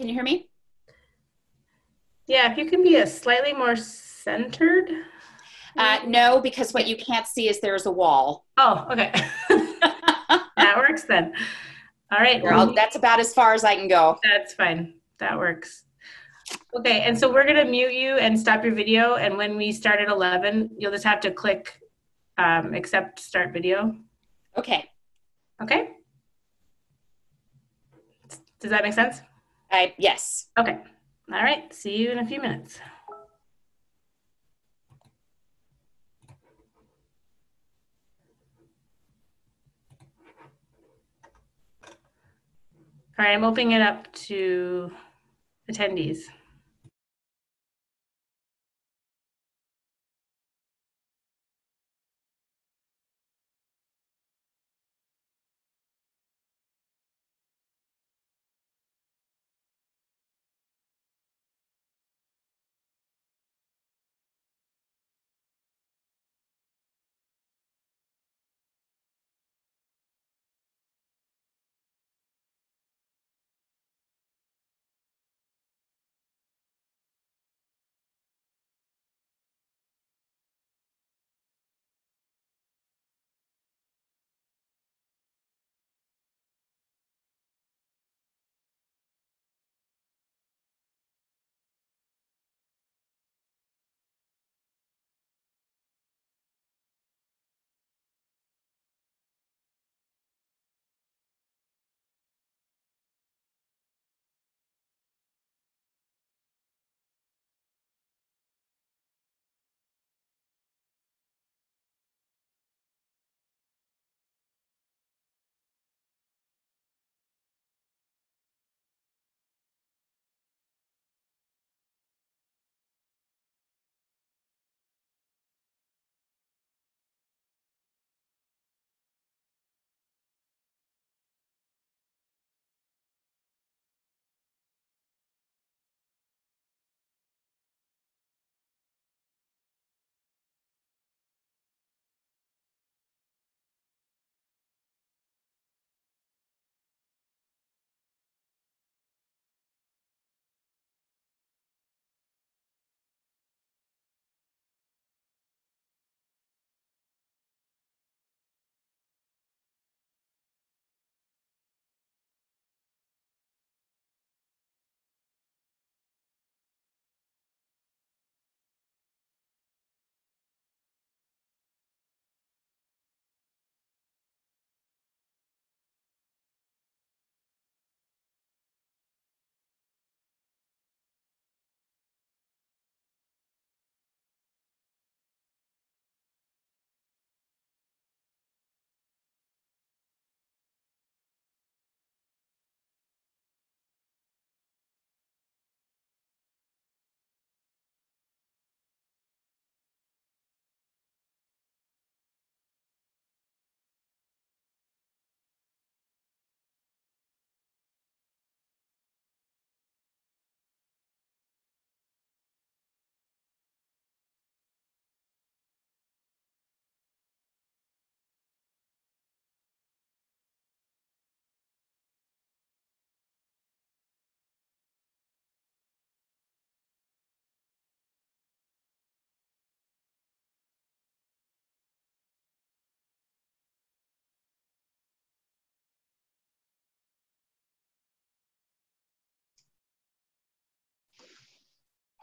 Can you hear me? Yeah, if you can be a slightly more centered. Uh, no, because what you can't see is there's a wall. Oh, okay. that works then. All right. Well, that's about as far as I can go. That's fine. That works. Okay, and so we're gonna mute you and stop your video, and when we start at 11, you'll just have to click um, accept start video. Okay. Okay? Does that make sense? I yes. Okay. All right. See you in a few minutes. All right, I'm opening it up to attendees.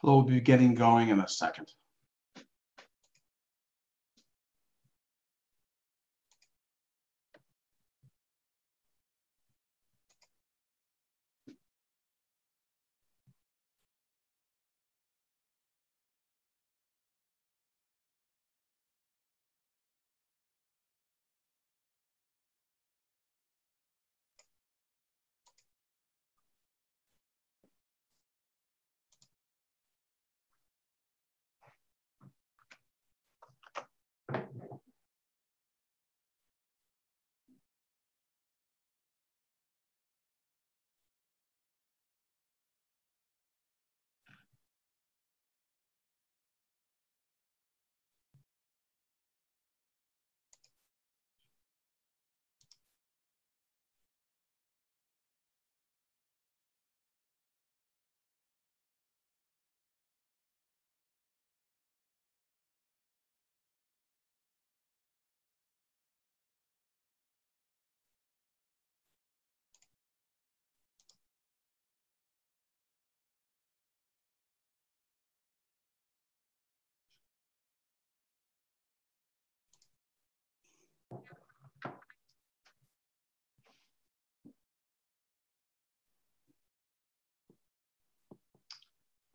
We'll be getting going in a second.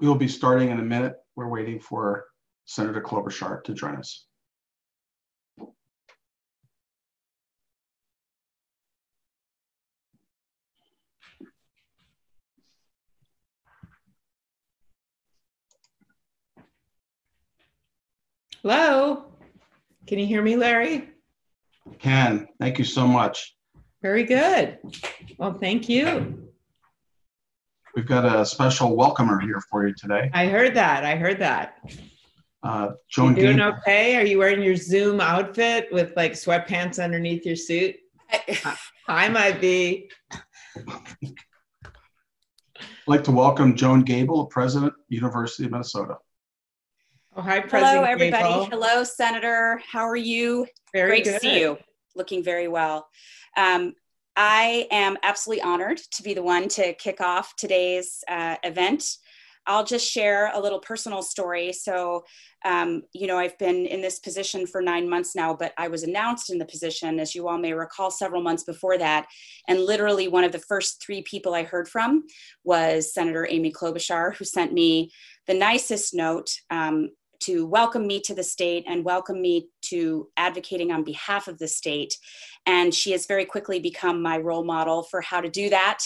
We will be starting in a minute. We're waiting for Senator Klobuchar to join us. Hello. Can you hear me, Larry? Can thank you so much. Very good. Well, thank you. We've got a special welcomer here for you today. I heard that. I heard that. Uh, Joan You Joan doing Gabel. okay? Are you wearing your Zoom outfit with like sweatpants underneath your suit? I might be. I'd like to welcome Joan Gabel, President, University of Minnesota. Oh, hi, President Hello, everybody. Gabel. Hello, Senator. How are you? Very Great good. to see you. Looking very well. Um, I am absolutely honored to be the one to kick off today's uh, event. I'll just share a little personal story. So, um, you know, I've been in this position for nine months now, but I was announced in the position, as you all may recall, several months before that. And literally, one of the first three people I heard from was Senator Amy Klobuchar, who sent me the nicest note um, to welcome me to the state and welcome me to advocating on behalf of the state. And she has very quickly become my role model for how to do that,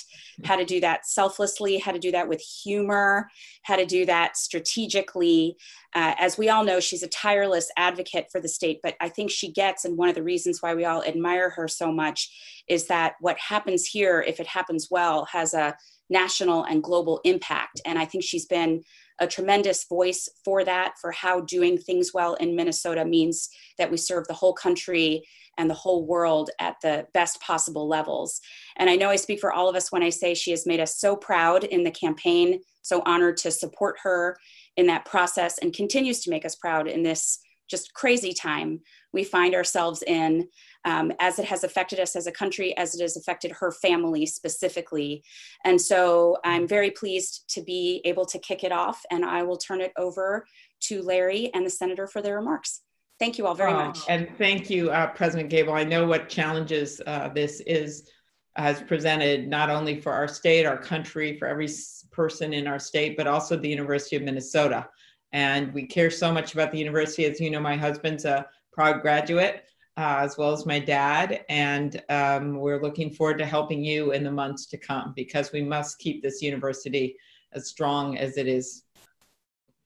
how to do that selflessly, how to do that with humor, how to do that strategically. Uh, as we all know, she's a tireless advocate for the state, but I think she gets, and one of the reasons why we all admire her so much is that what happens here, if it happens well, has a national and global impact. And I think she's been a tremendous voice for that, for how doing things well in Minnesota means that we serve the whole country and the whole world at the best possible levels. And I know I speak for all of us when I say she has made us so proud in the campaign, so honored to support her in that process, and continues to make us proud in this just crazy time we find ourselves in um, as it has affected us as a country, as it has affected her family specifically. And so I'm very pleased to be able to kick it off, and I will turn it over to Larry and the senator for their remarks. Thank you all very Oh, much. And thank you, uh, President Gabel. I know what challenges uh, this is has presented not only for our state, our country, for every person in our state, but also the University of Minnesota. And we care so much about the university. As you know, my husband's a proud graduate, uh, as well as my dad. And um, we're looking forward to helping you in the months to come because we must keep this university as strong as it is.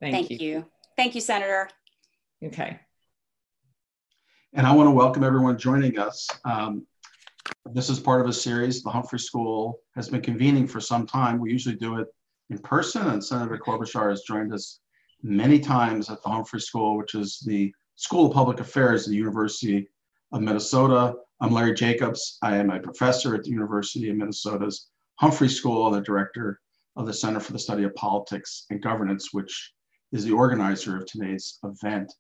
Thank, Thank you. you. Thank you, Senator. Okay. And I want to welcome everyone joining us. Um, this is part of a series the Humphrey School has been convening for some time. We usually do it in person, and Senator Klobuchar has joined us many times at the Humphrey School, which is the School of Public Affairs at the University of Minnesota. I'm Larry Jacobs. I am a professor at the University of Minnesota's Humphrey School and the director of the Center for the Study of Politics and Governance, which is the organizer of today's event.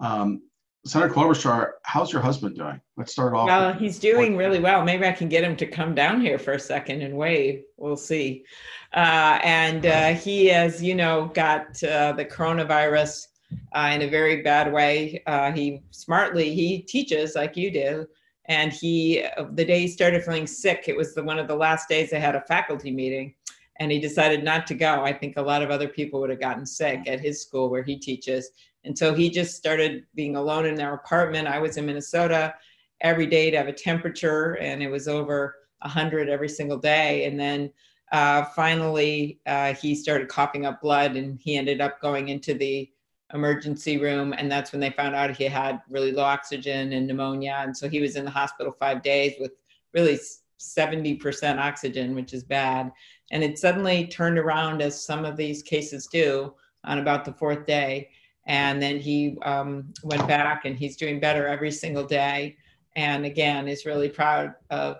Um, Senator Klobuchar, how's your husband doing? Let's start off. Well, he's doing really well. Maybe I can get him to come down here for a second and wave. We'll see. Uh, and uh, he, as you know, got uh, the coronavirus uh, in a very bad way. Uh, he smartly he teaches like you do, and he the day he started feeling sick, it was the one of the last days they had a faculty meeting, and he decided not to go. I think a lot of other people would have gotten sick at his school where he teaches. And so he just started being alone in their apartment. I was in Minnesota every day to have a temperature, and it was over 100 every single day. And then uh, finally, uh, he started coughing up blood, and he ended up going into the emergency room. And that's when they found out he had really low oxygen and pneumonia. And so he was in the hospital five days with really 70% oxygen, which is bad. And it suddenly turned around, as some of these cases do, on about the fourth day and then he um, went back and he's doing better every single day and again is really proud of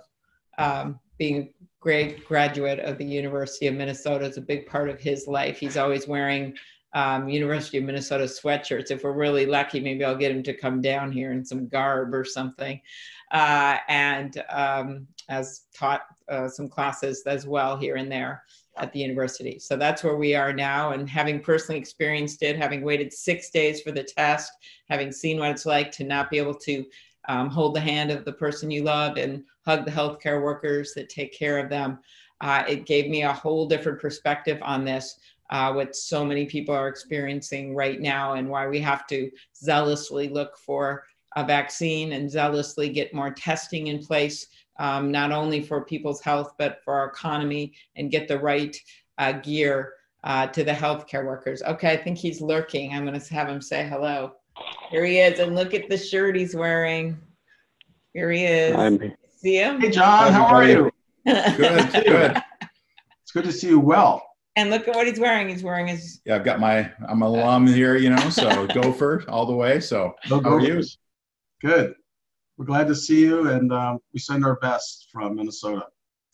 um, being a great graduate of the university of minnesota it's a big part of his life he's always wearing um, university of minnesota sweatshirts if we're really lucky maybe i'll get him to come down here in some garb or something uh, and um, has taught uh, some classes as well here and there at the university. So that's where we are now. And having personally experienced it, having waited six days for the test, having seen what it's like to not be able to um, hold the hand of the person you love and hug the healthcare workers that take care of them, uh, it gave me a whole different perspective on this. Uh, what so many people are experiencing right now and why we have to zealously look for a vaccine and zealously get more testing in place, um, not only for people's health, but for our economy and get the right uh, gear uh, to the healthcare workers. Okay, I think he's lurking. I'm going to have him say hello. Here he is, and look at the shirt he's wearing. Here he is. I'm, See him? Hey, John, how are you? Good, good. It's good to see you well. And look at what he's wearing. He's wearing his. Yeah, I've got my, I'm an alum here, you know, so Gopher all the way. So No how are you? Good. We're glad to see you, and um, we send our best from Minnesota.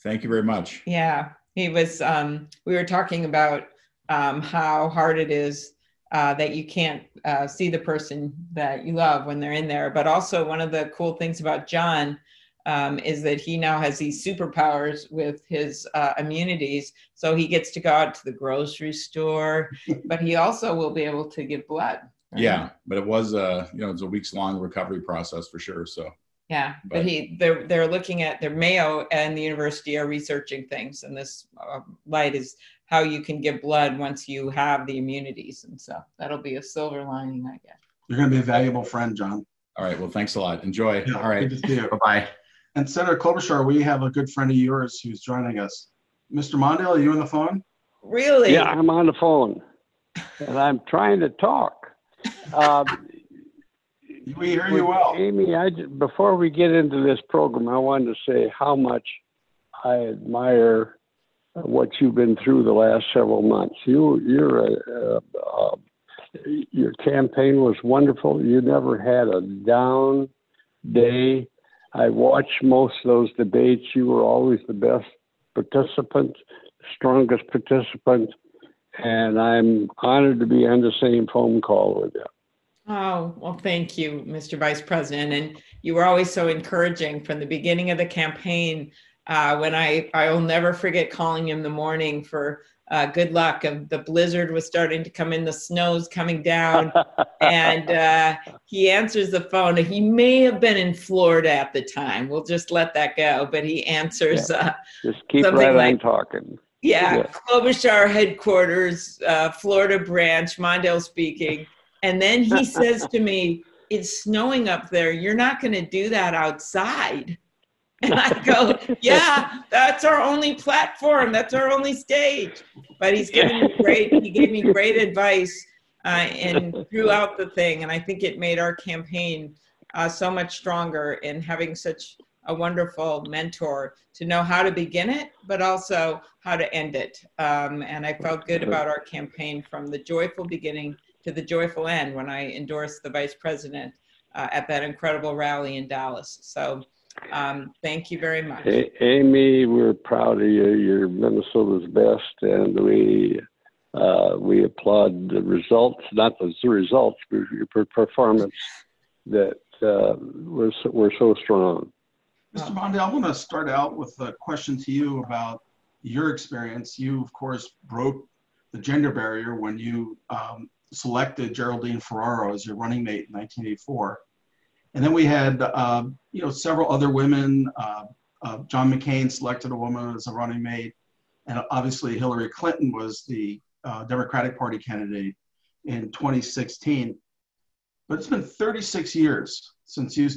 Thank you very much. Yeah, he was. Um, we were talking about um, how hard it is uh, that you can't uh, see the person that you love when they're in there. But also, one of the cool things about John um, is that he now has these superpowers with his uh, immunities. So he gets to go out to the grocery store, but he also will be able to give blood. right? Yeah, but it was a, you know, it's a weeks long recovery process for sure. So Yeah, but, But- he they're they're looking at their Mayo and the university are researching things, and this uh, light is how you can give blood once you have the immunities, and so that'll be a silver lining, I guess. You're going to be a valuable friend, John. all right, well, thanks a lot. Enjoy. Yeah, All right, Good to see you. bye bye. And Senator Klobuchar, we have a good friend of yours who's joining us. Mr. Mondale, are you on the phone? Really? yeah, I'm on the phone and I'm trying to talk. Um, We hear you well. Amy, I, before we get into this program, I wanted to say how much I admire what you've been through the last several months. You, you're a, uh, uh, your campaign was wonderful. You never had a down day. I watched most of those debates. You were always the best participant, strongest participant, and I'm honored to be on the same phone call with you. Oh, well, thank you, Mr. Vice President. And you were always so encouraging from the beginning of the campaign. Uh, when I, I will never forget calling him the morning for uh, good luck. The blizzard was starting to come in, the snow's coming down, and uh, he answers the phone. He may have been in Florida at the time. We'll just let that go. But he answers, uh, Just keep right on like- talking. yeah, Yeah. Klobuchar headquarters, uh, Florida branch, Mondale speaking. And then he says to me, It's snowing up there. You're not going to do that outside. And I go, Yeah, that's our only platform. That's our only stage. But he's given me great, he gave me great advice uh, and throughout the thing. And I think it made our campaign uh, so much stronger in having such a wonderful mentor to know how to begin it, but also how to end it. Um, and I felt good about our campaign from the joyful beginning to the joyful end when I endorsed the vice president uh, at that incredible rally in Dallas. So um, thank you very much. A- Amy, we're proud of you. You're Minnesota's best, and we uh, we applaud the results, not the results, but your performance that uh, we're so, strong. Mr. Mondale, I want to start out with a question to you about your experience. You, of course, broke the gender barrier when you um, selected Geraldine Ferraro as your running mate in 1984. And then we had, uh, you know, several other women. Uh, uh, John McCain selected a woman as a running mate. And obviously Hillary Clinton was the uh, Democratic Party candidate in 2016. But it's been 36 years since you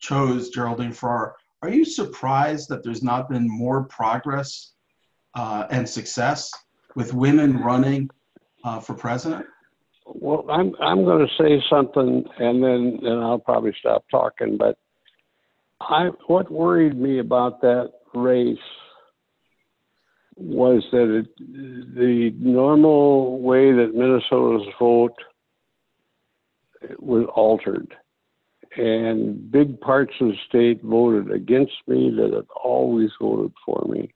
chose Geraldine Ferraro. Are you surprised that there's not been more progress uh, and success with women running for president? Well, I'm I'm going to say something, and then and I'll probably stop talking. But I what worried me about that race was that it, the normal way that Minnesotans vote was altered, and big parts of the state voted against me that had always voted for me,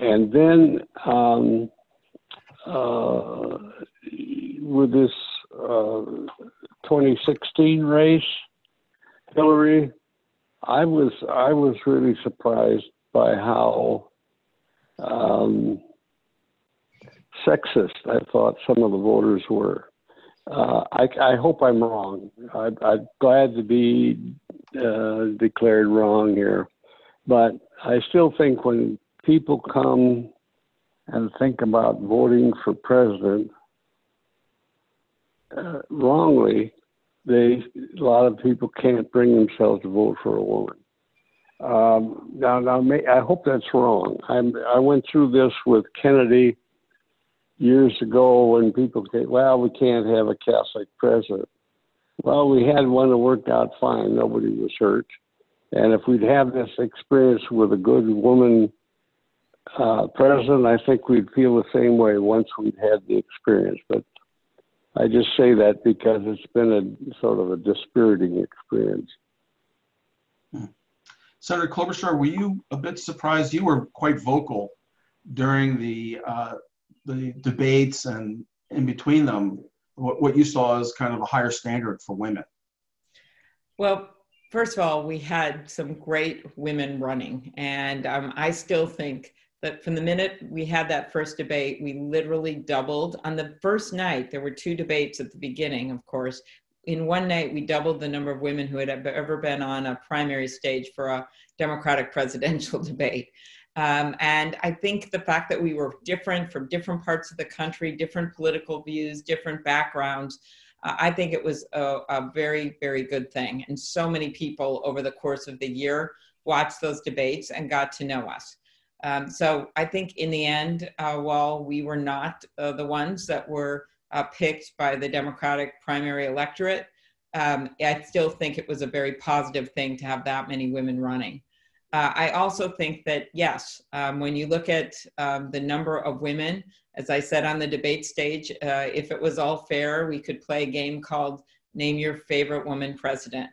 and then. Um, uh, with this uh, 2016 race, Hillary, I was I was really surprised by how um, sexist I thought some of the voters were. Uh, I, I hope I'm wrong. I, I'm glad to be uh, declared wrong here, but I still think when people come and think about voting for president uh, wrongly, they a lot of people can't bring themselves to vote for a woman. Um, now, now, may, I hope that's wrong. I'm, I went through this with Kennedy years ago when people say, "Well, we can't have a Catholic president." Well, we had one that worked out fine. Nobody was hurt. And if we'd have this experience with a good woman uh, president, I think we'd feel the same way once we'd had the experience. But I just say that because it's been a sort of a dispiriting experience. Hmm. Senator Klobuchar, were you a bit surprised? You were quite vocal during the uh, the debates and in between them. What, what you saw as kind of a higher standard for women. Well, first of all, we had some great women running, and um, I still think that from the minute we had that first debate, we literally doubled. On the first night, there were two debates at the beginning, of course. In one night, we doubled the number of women who had ever been on a primary stage for a Democratic presidential debate. Um, and I think the fact that we were different from different parts of the country, different political views, different backgrounds, uh, I think it was a, a, very, very good thing. And so many people over the course of the year watched those debates and got to know us. Um, so I think in the end, uh, while we were not uh, the ones that were uh, picked by the Democratic primary electorate, um, I still think it was a very positive thing to have that many women running. Uh, I also think that, yes, um, when you look at um, the number of women, as I said on the debate stage, uh, if it was all fair, we could play a game called Name Your Favorite Woman President.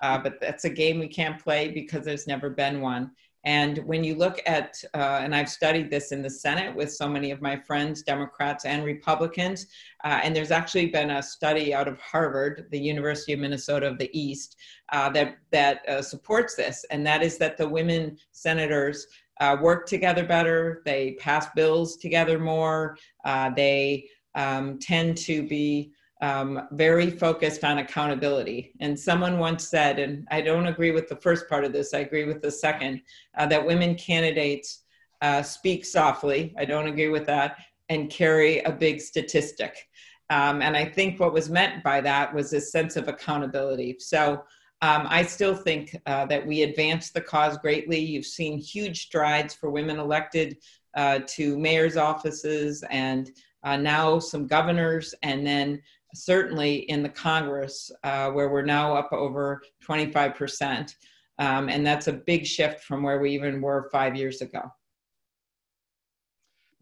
Uh, but that's a game we can't play because there's never been one. And when you look at, uh, and I've studied this in the Senate with so many of my friends, Democrats and Republicans, uh, and there's actually been a study out of Harvard, the University of Minnesota of the East, uh, that that uh, supports this, and that is that the women senators uh, work together better, they pass bills together more, uh, they um, tend to be um, very focused on accountability. And someone once said, and I don't agree with the first part of this, I agree with the second, uh, that women candidates uh, speak softly. I don't agree with that, and carry a big statistic. Um, and I think what was meant by that was a sense of accountability. So um, I still think uh, that we advanced the cause greatly. You've seen huge strides for women elected uh, to mayor's offices and uh, now some governors, and then certainly in the Congress, uh, where we're now up over 25%. Um, and that's a big shift from where we even were five years ago.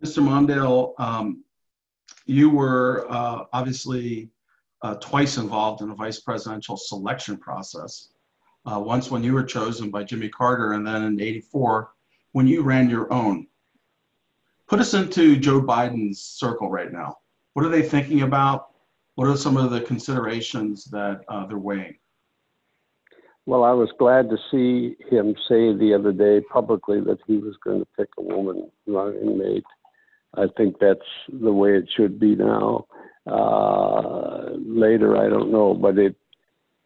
Mr. Mondale, um, you were uh, obviously uh, twice involved in the vice presidential selection process. Uh, once when you were chosen by Jimmy Carter, and then in 84 when you ran your own. Put us into Joe Biden's circle right now. What are they thinking about? What are some of the considerations that uh, they're weighing? Well, I was glad to see him say the other day publicly that he was going to pick a woman running mate. I think that's the way it should be now. Uh, later, I don't know, but it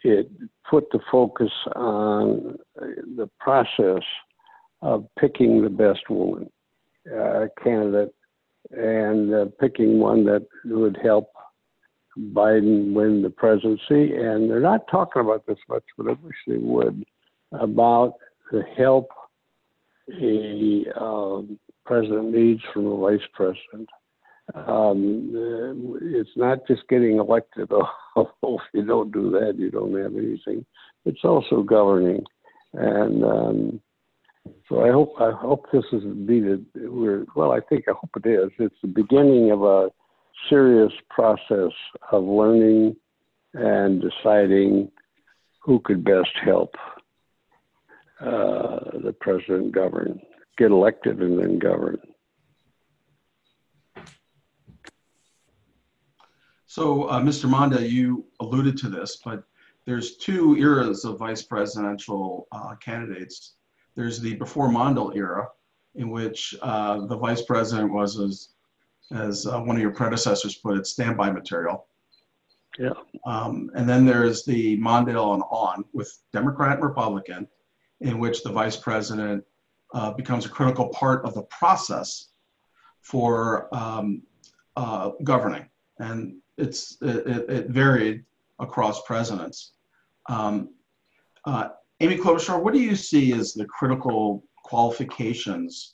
it put the focus on the process of picking the best woman uh, candidate and uh, picking one that would help Biden win the presidency. And they're not talking about this much, but I wish they would, about the help a um, president needs from a vice president. Um, it's not just getting elected. if you don't do that, you don't have anything. It's also governing, and um, so I hope I hope this is be the well. I think I hope it is. It's the beginning of a serious process of learning and deciding who could best help uh, the president govern, get elected, and then govern. So, uh, Mr. Mondale, you alluded to this, but there's two eras of vice presidential uh, candidates. There's the before Mondale era, in which uh, the vice president was as uh, one of your predecessors put it, standby material. Yeah. Um, and then there's the Mondale and on with Democrat and Republican, in which the vice president uh, becomes a critical part of the process for um, uh, governing, and it's it, it, varied across presidents. Um, uh, Amy Klobuchar, what do you see as the critical qualifications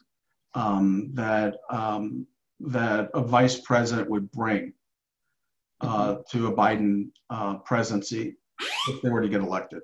um, that um, that a vice president would bring uh, to a Biden uh, presidency if they were to get elected?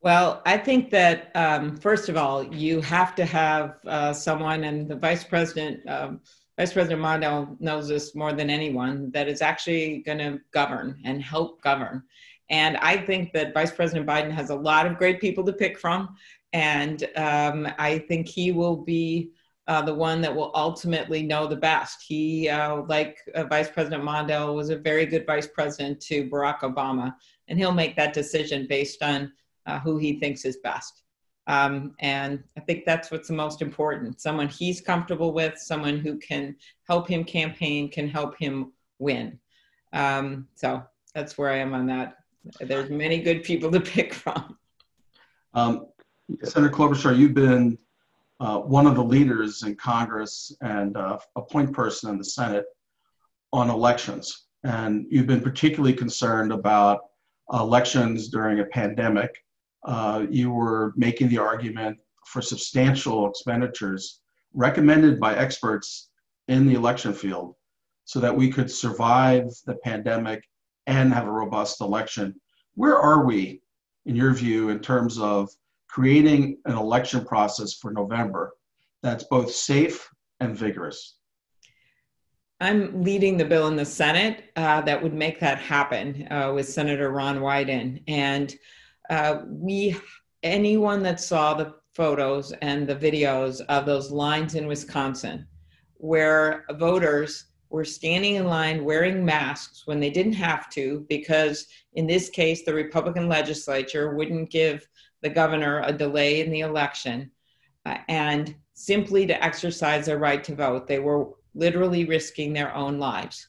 Well, I think that um, first of all, you have to have uh, someone, and the vice president, um, Vice President Mondale knows this more than anyone, that is actually going to govern and help govern. And I think that Vice President Biden has a lot of great people to pick from, and um, I think he will be. Uh, the one that will ultimately know the best. He, uh, like uh, Vice President Mondale, was a very good vice president to Barack Obama, and he'll make that decision based on uh, who he thinks is best. Um, and I think that's what's the most important someone he's comfortable with, someone who can help him campaign, can help him win. Um, so that's where I am on that. There's many good people to pick from. Um, Senator Klobuchar, you've been uh, one of the leaders in Congress and uh, a point person in the Senate on elections. And you've been particularly concerned about elections during a pandemic uh, you were making the argument for substantial expenditures recommended by experts in the election field so that we could survive the pandemic and have a robust election. Where are we, in your view, in terms of creating an election process for November that's both safe and vigorous? I'm leading the bill in the Senate uh, that would make that happen uh, with Senator Ron Wyden. And uh, we anyone that saw the photos and the videos of those lines in Wisconsin, where voters were standing in line wearing masks when they didn't have to, because in this case, the Republican legislature wouldn't give the governor a delay in the election, uh, and simply to exercise their right to vote. They were literally risking their own lives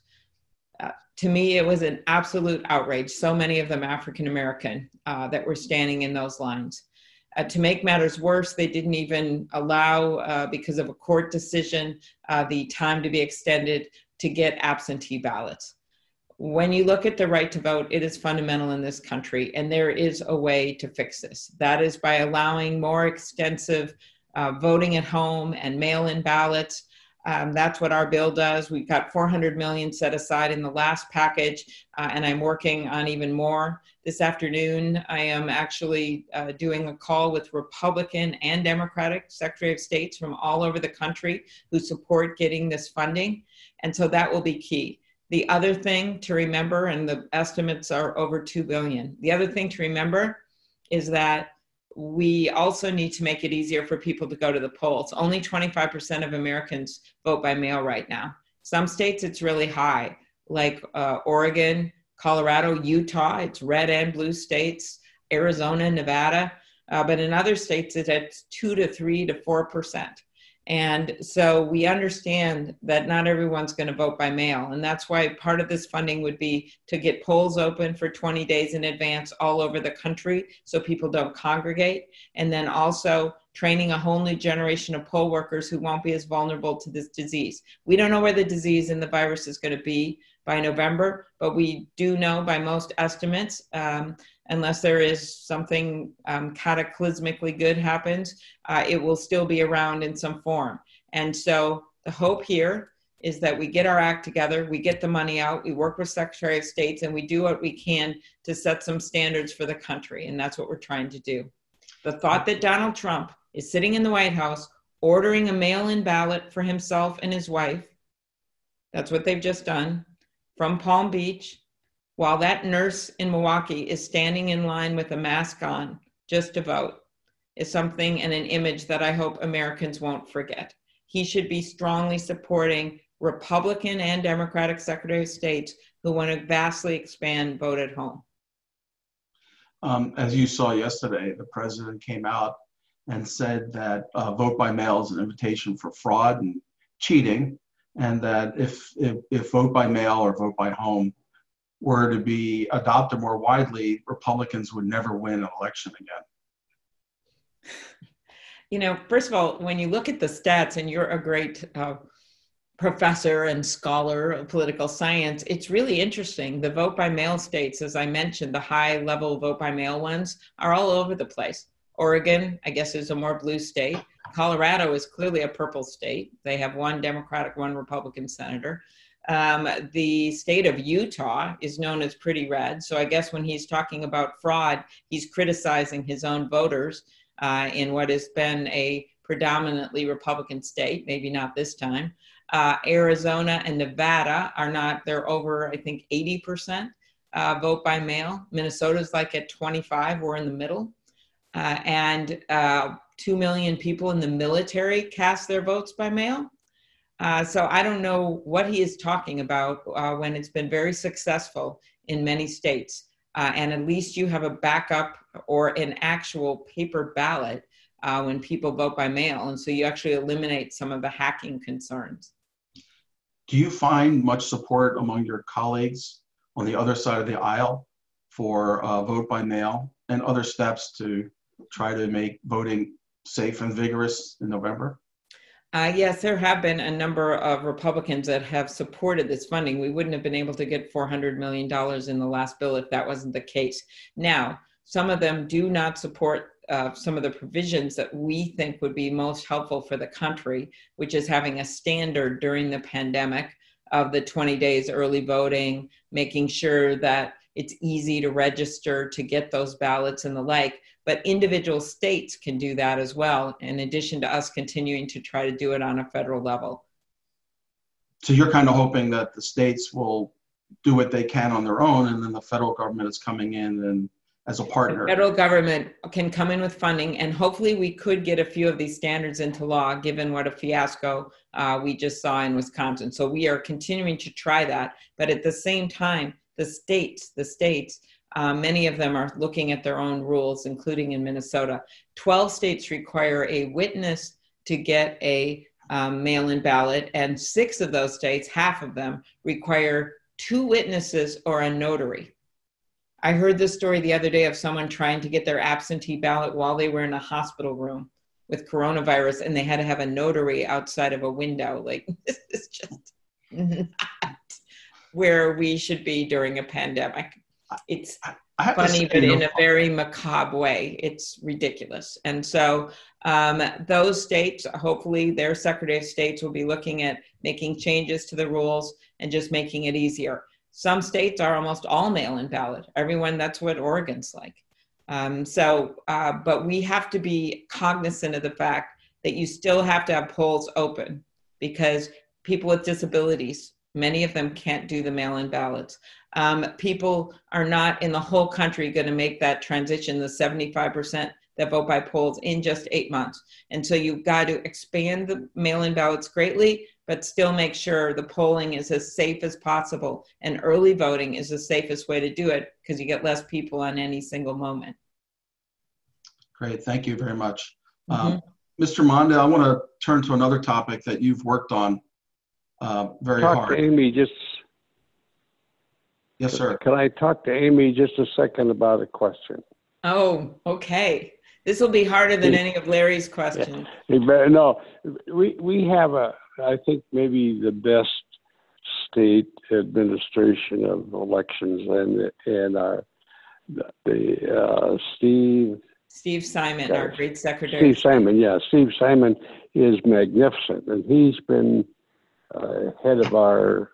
to me, it was an absolute outrage. So many of them African American uh, that were standing in those lines. Uh, to make matters worse, they didn't even allow, uh, because of a court decision, uh, the time to be extended to get absentee ballots. When you look at the right to vote, it is fundamental in this country, and there is a way to fix this. That is by allowing more extensive uh, voting at home and mail in ballots um, that's what our bill does. We've got 400 million set aside in the last package, uh, and I'm working on even more. This afternoon, I am actually uh, doing a call with Republican and Democratic Secretary of States from all over the country who support getting this funding, and so that will be key. The other thing to remember, and the estimates are over 2 billion. The other thing to remember is that we also need to make it easier for people to go to the polls. Only 25% of Americans vote by mail right now. Some states it's really high, like uh, Oregon, Colorado, Utah, it's red and blue states, Arizona, Nevada. Uh, but in other states, it's at two to three to four percent. And so we understand that not everyone's going to vote by mail. And that's why part of this funding would be to get polls open for 20 days in advance all over the country so people don't congregate. And then also training a whole new generation of poll workers who won't be as vulnerable to this disease. We don't know where the disease and the virus is going to be by November, but we do know by most estimates um, unless there is something um, cataclysmically good happens, uh, it will still be around in some form. And so the hope here is that we get our act together, we get the money out, we work with Secretary of States, and we do what we can to set some standards for the country. And that's what we're trying to do. The thought that Donald Trump is sitting in the White House ordering a mail in ballot for himself and his wife, that's what they've just done, from Palm Beach, while that nurse in Milwaukee is standing in line with a mask on just to vote is something and an image that I hope Americans won't forget. He should be strongly supporting Republican and Democratic Secretary of States who want to vastly expand vote at home. Um, as you saw yesterday, the president came out and said that uh, vote by mail is an invitation for fraud and cheating, and that if, if, if vote by mail or vote by home were to be adopted more widely, Republicans would never win an election again. You know, first of all, when you look at the stats, and you're a great uh, professor and scholar of political science, it's really interesting. The vote by mail states, as I mentioned, the high level vote by mail ones are all over the place. Oregon, I guess, is a more blue state. Colorado is clearly a purple state. They have one Democratic, one Republican senator. Um, the state of Utah is known as pretty red. So I guess when he's talking about fraud, he's criticizing his own voters uh, in what has been a predominantly Republican state, maybe not this time. Uh, Arizona and Nevada are not, they're over, I think, 80% uh, vote by mail. Minnesota's like at 25, we're in the middle. Uh, and uh, 2 million people in the military cast their votes by mail. Uh, so I don't know what he is talking about uh, when it's been very successful in many states. and at least you have a backup or an actual paper ballot when people vote by mail. And so you actually eliminate some of the hacking concerns. Do you find much support among your colleagues on the other side of the aisle for uh, vote by mail and other steps to try to make voting safe and vigorous in November? Uh, yes, there have been a number of Republicans that have supported this funding. We wouldn't have been able to get $400 million in the last bill if that wasn't the case. Now, some of them do not support uh, some of the provisions that we think would be most helpful for the country, which is having a standard during the pandemic of the 20 days early voting, making sure that it's easy to register to get those ballots and the like. But individual states can do that as well, in addition to us continuing to try to do it on a federal level. So you're kind of hoping that the states will do what they can on their own, and then the federal government is coming in and as a partner. The federal government can come in with funding, and hopefully, we could get a few of these standards into law, given what a fiasco uh, we just saw in Wisconsin. So we are continuing to try that, but at the same time, the states, the states, uh, many of them are looking at their own rules, including in Minnesota. Twelve states require a witness to get a um, mail-in ballot, and six of those states, half of them, require two witnesses or a notary. I heard this story the other day of someone trying to get their absentee ballot while they were in a hospital room with coronavirus and they had to have a notary outside of a window. Like, this is just not where we should be during a pandemic. It's funny, but in a very macabre way. It's ridiculous. And so, um, those states, hopefully, their Secretary of States will be looking at making changes to the rules and just making it easier. Some states are almost all mail in ballot. Everyone, that's what Oregon's like. Um, so, uh, but we have to be cognizant of the fact that you still have to have polls open because people with disabilities, many of them can't do the mail in ballots. Um, people are not in the whole country going to make that transition, the 75% that vote by polls in just eight months. And so you've got to expand the mail in ballots greatly, but still make sure the polling is as safe as possible. And early voting is the safest way to do it because you get less people on any single moment. Great, thank you very much. Mm-hmm. Um, Mr. Mondale, I want to turn to another topic that you've worked on uh, very talk hard. To Amy, just yes, sir. Can I talk to Amy just a second about a question? Oh, okay. This will be harder than any of Larry's questions. Yeah. No, we we have a I think maybe the best state administration of elections and and our the uh, Steve Steve Simon, uh, our great secretary. Steve Simon, yeah, Steve Simon is magnificent, and he's been uh, head of our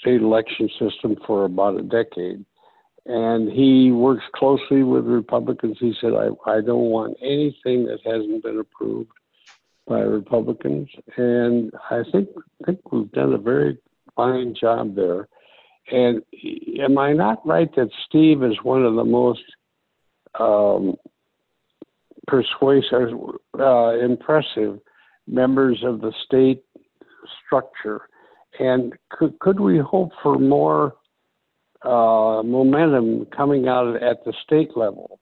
state election system for about a decade. And he works closely with Republicans. He said, I, I don't want anything that hasn't been approved by Republicans, and I think I think we've done a very fine job there. And am I not right that Steve is one of the most um, persuasive, uh, impressive members of the state structure? And could could we hope for more uh, momentum coming out at the state level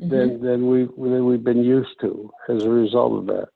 mm-hmm. than than we than we've been used to as a result of that?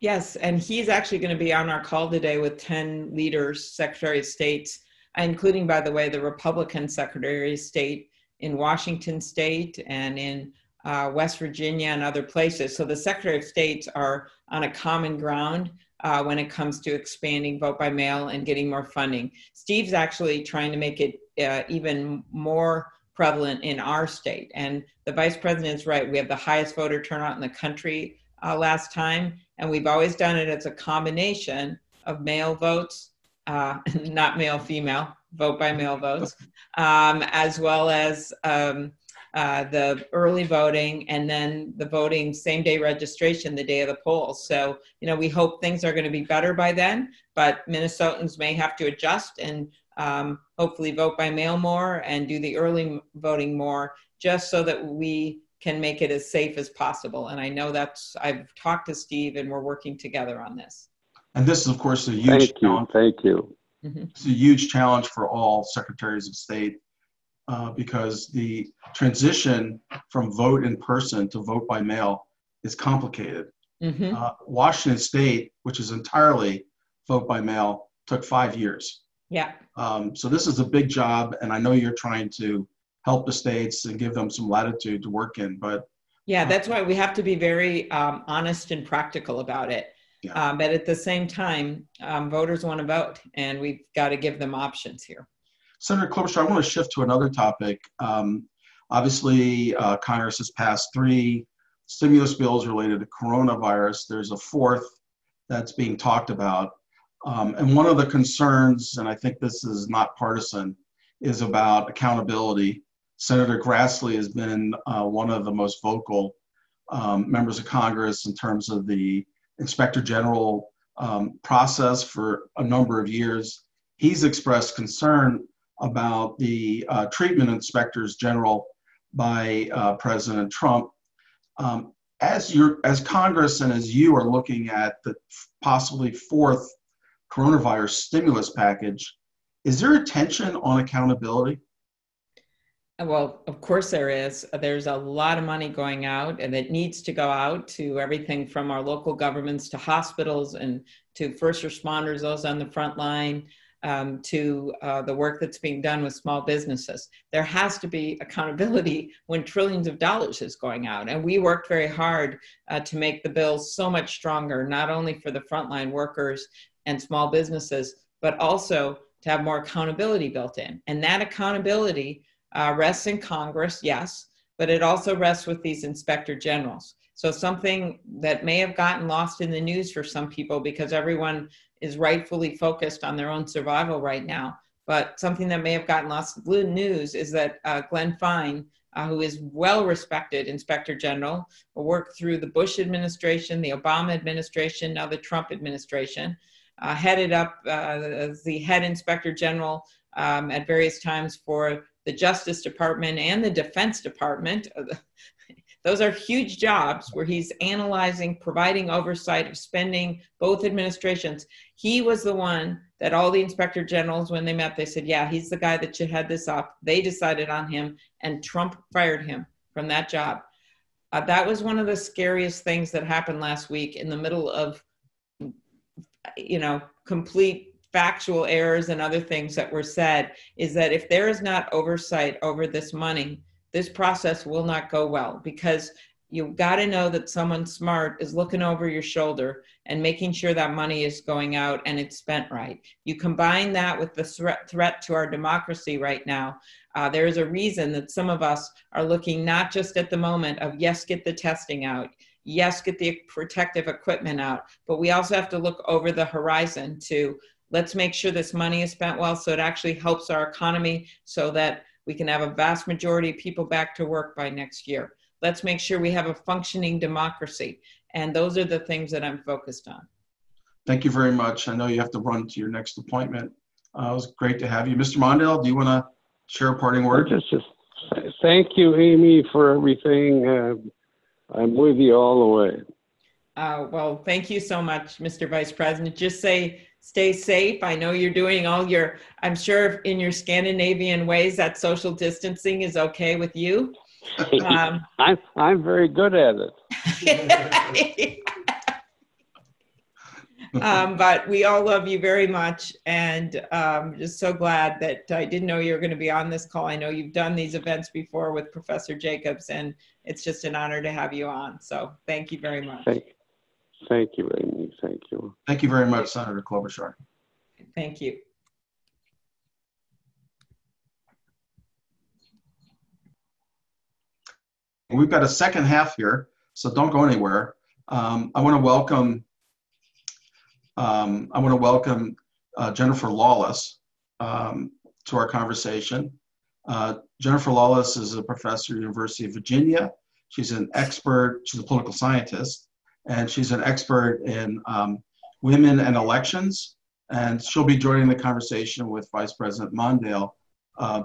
Yes, and he's actually going to be on our call today with 10 leaders, Secretary of States, including, by the way, the Republican Secretary of State in Washington State and in uh, West Virginia and other places. So the Secretary of States are on a common ground uh, when it comes to expanding vote by mail and getting more funding. Steve's actually trying to make it uh, even more prevalent in our state. And the vice president's right. We have the highest voter turnout in the country uh, last time, and we've always done it as a combination of mail votes, uh, not male female, vote by mail votes, um, as well as um, uh, the early voting and then the voting same day registration the day of the polls. So, you know, we hope things are going to be better by then, but Minnesotans may have to adjust and um, hopefully vote by mail more and do the early voting more just so that we can make it as safe as possible. And I know that's, I've talked to Steve and we're working together on this. And this is, of course, a huge Thank you, challenge. thank you. It's a huge challenge for all secretaries of state uh, because the transition from vote in person to vote by mail is complicated. Mhm. Uh, Washington State, which is entirely vote by mail, took five years. Yeah. Um, so this is a big job, and I know you're trying to help the states and give them some latitude to work in. But Yeah, that's why we have to be very um, honest and practical about it. Yeah. Um, but at the same time, um, voters want to vote, and we've got to give them options here. Senator Klobuchar, I want to shift to another topic. Um, obviously, uh, Congress has passed three stimulus bills related to coronavirus. There's a fourth that's being talked about. Um, and one of the concerns, and I think this is not partisan, is about accountability. Senator Grassley has been uh, one of the most vocal um, members of Congress in terms of the inspector general um, process for a number of years. He's expressed concern about the uh, treatment inspectors general by uh, President Trump. Um, as you as Congress and as you are looking at the possibly fourth coronavirus stimulus package, is there a tension on accountability? Well, of course there is. There's a lot of money going out, and it needs to go out to everything from our local governments to hospitals and to first responders, those on the front line, um, to uh, the work that's being done with small businesses. There has to be accountability when trillions of dollars is going out. And we worked very hard uh, to make the bill so much stronger, not only for the frontline workers and small businesses, but also to have more accountability built in. And that accountability uh, rests in Congress, yes, but it also rests with these inspector generals. So something that may have gotten lost in the news for some people because everyone is rightfully focused on their own survival right now. But something that may have gotten lost in the news is that uh, Glenn Fine, uh, who is well respected inspector general, worked through the Bush administration, the Obama administration, now the Trump administration, uh, headed up uh, the head inspector general um, at various times for the Justice Department and the Defense Department. Those are huge jobs where he's analyzing, providing oversight of spending, both administrations. He was the one that all the inspector generals, when they met, they said, Yeah, he's the guy that should head this up. They decided on him, and Trump fired him from that job. Uh, that was one of the scariest things that happened last week in the middle of, you know, complete factual errors and other things that were said is that if there is not oversight over this money, this process will not go well because you've got to know that someone smart is looking over your shoulder and making sure that money is going out and it's spent right. You combine that with the threat, threat to our democracy right now. Uh, there is a reason that some of us are looking not just at the moment of, yes, get the testing out, yes, get the protective equipment out, but we also have to look over the horizon to let's make sure this money is spent well so it actually helps our economy so that we can have a vast majority of people back to work by next year. Let's make sure we have a functioning democracy. And those are the things that I'm focused on. Thank you very much. I know you have to run to your next appointment. Uh, it was great to have you. Mr. Mondale, do you want to share a parting word? Just, just thank you, Amy, for everything. Uh, I'm with you all the way. Uh, well, thank you so much, Mr. Vice President. Just say, stay safe. I know you're doing all your, I'm sure in your Scandinavian ways that social distancing is okay with you. Um, I'm I'm very good at it. um, but we all love you very much and um, just so glad that I didn't know you were going to be on this call. I know you've done these events before with Professor Jacobs, and it's just an honor to have you on. So thank you very much. Thank, Thank you, Amy. Thank you. Thank you very much, Senator Klobuchar. Thank you. We've got a second half here, so don't go anywhere. Um, I want to welcome. Um, I want to welcome uh, Jennifer Lawless um, to our conversation. Uh, Jennifer Lawless is a professor at the University of Virginia. She's an expert. She's a political scientist, and she's an expert in um, women and elections. And she'll be joining the conversation with Vice President Mondale, uh,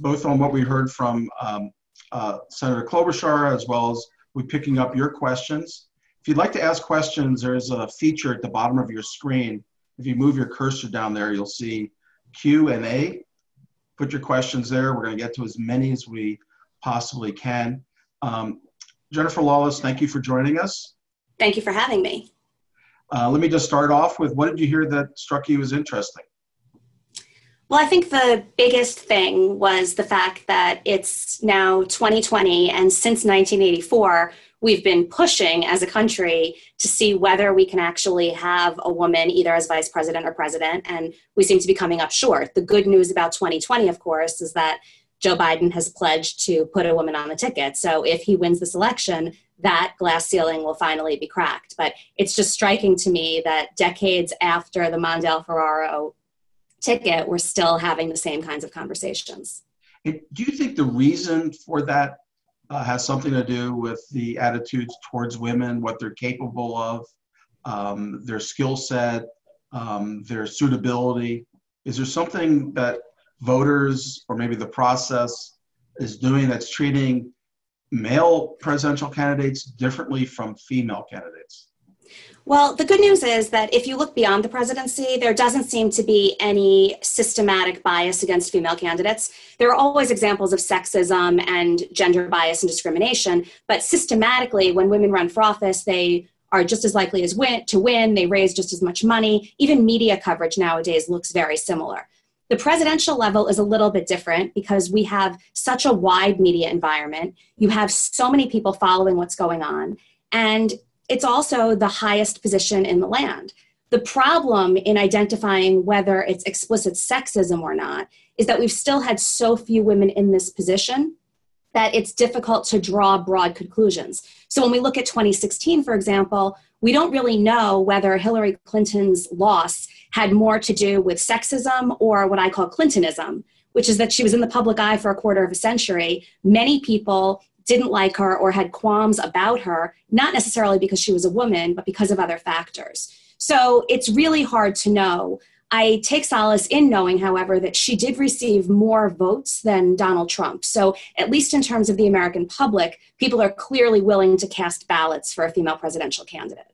both on what we heard from um, uh, Senator Klobuchar, as well as we picking up your questions. If you'd like to ask questions, there's a feature at the bottom of your screen. If you move your cursor down there, you'll see Q and A. Put your questions there. We're going to get to as many as we possibly can. Um, Jennifer Lawless, thank you for joining us. Thank you for having me. Uh, let me just start off with what did you hear that struck you as interesting? Well, I think the biggest thing was the fact that it's now 2020, and since 1984, we've been pushing as a country to see whether we can actually have a woman either as vice president or president, and we seem to be coming up short. The good news about 2020, of course, is that Joe Biden has pledged to put a woman on the ticket. So if he wins this election, that glass ceiling will finally be cracked. But it's just striking to me that decades after the Mondale Ferraro ticket, we're still having the same kinds of conversations. do you think the reason for that uh, has something to do with the attitudes towards women, what they're capable of, um, their skill set, um, their suitability? Is there something that voters or maybe the process is doing that's treating male presidential candidates differently from female candidates? Well, the good news is that if you look beyond the presidency, there doesn't seem to be any systematic bias against female candidates. There are always examples of sexism and gender bias and discrimination, but systematically, when women run for office, they are just as likely as win to win. They raise just as much money. Even media coverage nowadays looks very similar. The presidential level is a little bit different because we have such a wide media environment. You have so many people following what's going on. And it's also the highest position in the land. The problem in identifying whether it's explicit sexism or not is that we've still had so few women in this position that it's difficult to draw broad conclusions. So when we look at 2016, for example, we don't really know whether Hillary Clinton's loss had more to do with sexism or what I call Clintonism, which is that she was in the public eye for a quarter of a century. Many people didn't like her or had qualms about her, not necessarily because she was a woman, but because of other factors. So it's really hard to know. I take solace in knowing, however, that she did receive more votes than Donald Trump. So, at least in terms of the American public, people are clearly willing to cast ballots for a female presidential candidate.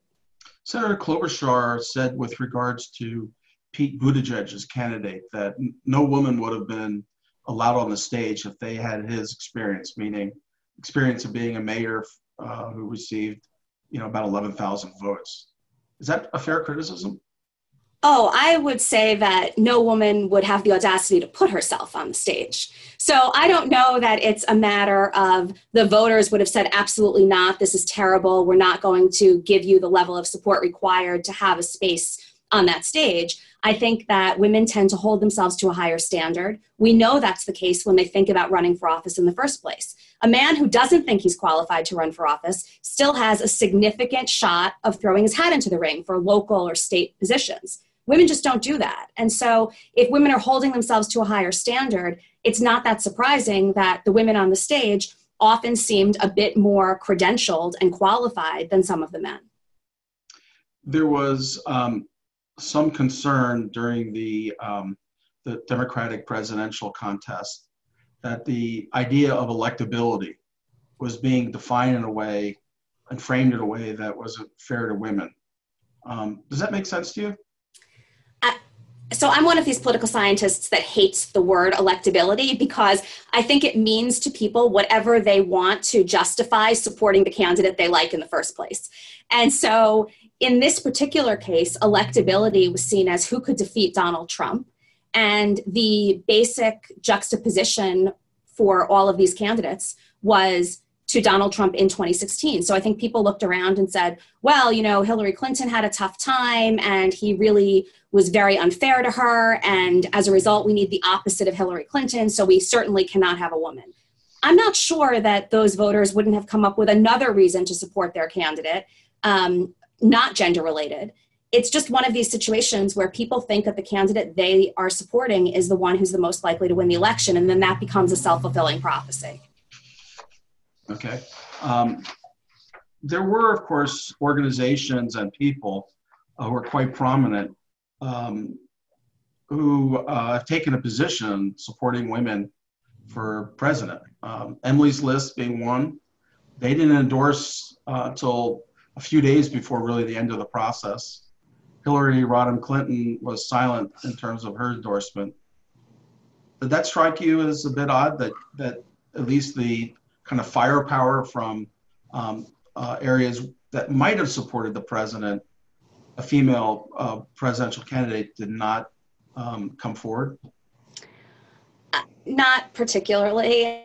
Senator Klobuchar said, with regards to Pete Buttigieg's candidate, that no woman would have been allowed on the stage if they had his experience, meaning experience of being a mayor uh, who received, you know, about 11,000 votes. Is that a fair criticism? Oh, I would say that no woman would have the audacity to put herself on the stage. So I don't know that it's a matter of the voters would have said, absolutely not, this is terrible, we're not going to give you the level of support required to have a space on that stage. I think that women tend to hold themselves to a higher standard. We know that's the case when they think about running for office in the first place. A man who doesn't think he's qualified to run for office still has a significant shot of throwing his hat into the ring for local or state positions. Women just don't do that. And so, if women are holding themselves to a higher standard, it's not that surprising that the women on the stage often seemed a bit more credentialed and qualified than some of the men. There was um, some concern during the um, the Democratic presidential contest that the idea of electability was being defined in a way and framed in a way that wasn't fair to women. Um, does that make sense to you? So I'm one of these political scientists that hates the word electability because I think it means to people whatever they want to justify supporting the candidate they like in the first place. And so in this particular case, electability was seen as who could defeat Donald Trump. And the basic juxtaposition for all of these candidates was to Donald Trump in 2016. So I think people looked around and said, well, you know, Hillary Clinton had a tough time and he really was very unfair to her. And as a result, we need the opposite of Hillary Clinton. So we certainly cannot have a woman. I'm not sure that those voters wouldn't have come up with another reason to support their candidate, um, not gender related. It's just one of these situations where people think that the candidate they are supporting is the one who's the most likely to win the election, and then that becomes a self fulfilling prophecy. Okay. Um, there were, of course, organizations and people uh, who are quite prominent um, who uh, have taken a position supporting women for president. Um, Emily's List being one. They didn't endorse uh, until a few days before really the end of the process. Hillary Rodham Clinton was silent in terms of her endorsement. Did that strike you as a bit odd that, that at least the kind of firepower from um, uh, areas that might have supported the president, a female uh, presidential candidate, did not um, come forward? Not particularly.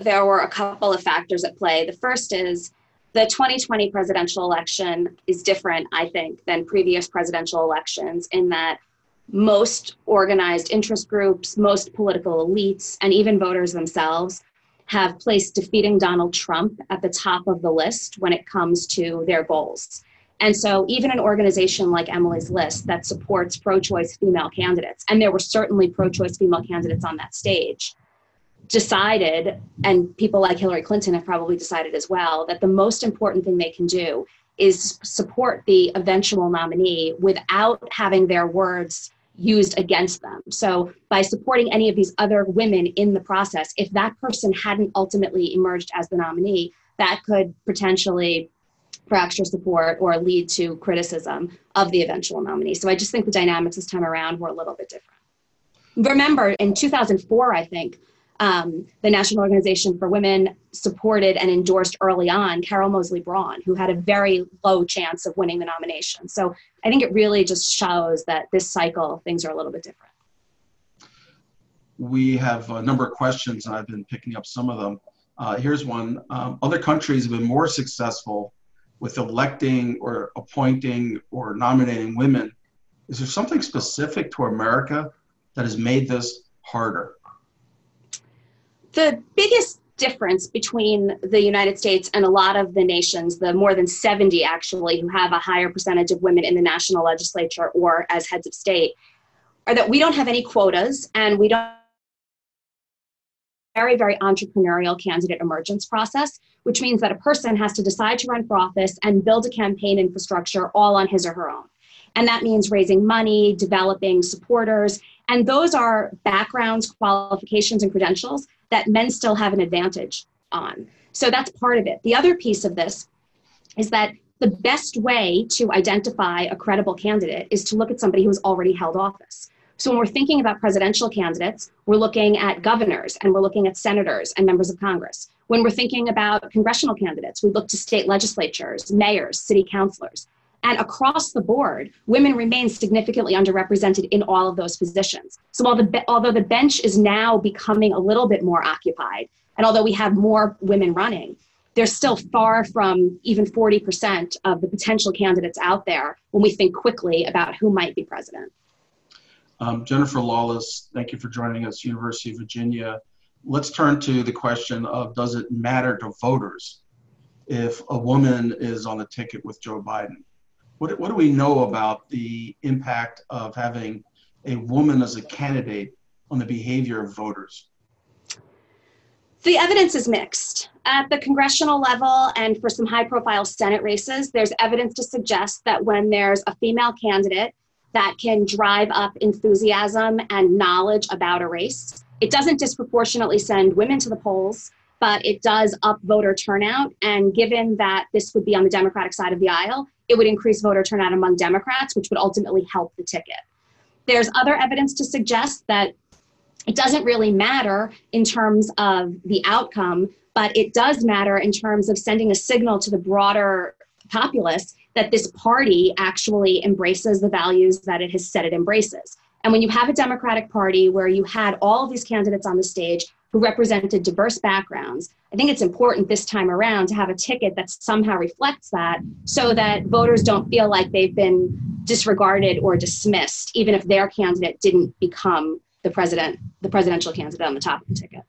There were a couple of factors at play. The first is the 2020 presidential election is different, I think, than previous presidential elections in that most organized interest groups, most political elites, and even voters themselves have placed defeating Donald Trump at the top of the list when it comes to their goals. And so, even an organization like Emily's List that supports pro choice female candidates, and there were certainly pro choice female candidates on that stage, decided, and people like Hillary Clinton have probably decided as well, that the most important thing they can do is support the eventual nominee without having their words used against them. So, by supporting any of these other women in the process, if that person hadn't ultimately emerged as the nominee, that could potentially fracture support or lead to criticism of the eventual nominee. So, I just think the dynamics this time around were a little bit different. Remember, in 2004, I think, um, the National Organization for Women supported and endorsed early on Carol Moseley Braun, who had a very low chance of winning the nomination. So I think it really just shows that this cycle things are a little bit different. We have a number of questions, and I've been picking up some of them. Uh, here's one um, Other countries have been more successful with electing or appointing or nominating women. Is there something specific to America that has made this harder? The biggest difference between the United States and a lot of the nations, the more than 70 actually, who have a higher percentage of women in the national legislature or as heads of state, are that we don't have any quotas and we don't very, very entrepreneurial candidate emergence process, which means that a person has to decide to run for office and build a campaign infrastructure all on his or her own. And that means raising money, developing supporters, and those are backgrounds, qualifications, and credentials that men still have an advantage on. So that's part of it. The other piece of this is that the best way to identify a credible candidate is to look at somebody who's already held office. So when we're thinking about presidential candidates, we're looking at governors and we're looking at senators and members of Congress. When we're thinking about congressional candidates, we look to state legislatures, mayors, city councilors. And across the board, women remain significantly underrepresented in all of those positions. So while the although the bench is now becoming a little bit more occupied, and although we have more women running, they're still far from even 40% of the potential candidates out there when we think quickly about who might be president. Um, Jennifer Lawless, thank you for joining us, University of Virginia. Let's turn to the question of does it matter to voters if a woman is on the ticket with Joe Biden? What, what do we know about the impact of having a woman as a candidate on the behavior of voters? The evidence is mixed. At the congressional level and for some high profile Senate races, there's evidence to suggest that when there's a female candidate that can drive up enthusiasm and knowledge about a race, it doesn't disproportionately send women to the polls, but it does up voter turnout. And given that this would be on the Democratic side of the aisle, it would increase voter turnout among Democrats, which would ultimately help the ticket. There's other evidence to suggest that it doesn't really matter in terms of the outcome, but it does matter in terms of sending a signal to the broader populace that this party actually embraces the values that it has said it embraces. And when you have a Democratic Party where you had all of these candidates on the stage who represented diverse backgrounds. I think it's important this time around to have a ticket that somehow reflects that so that voters don't feel like they've been disregarded or dismissed, even if their candidate didn't become the president, the presidential candidate on the top of the ticket.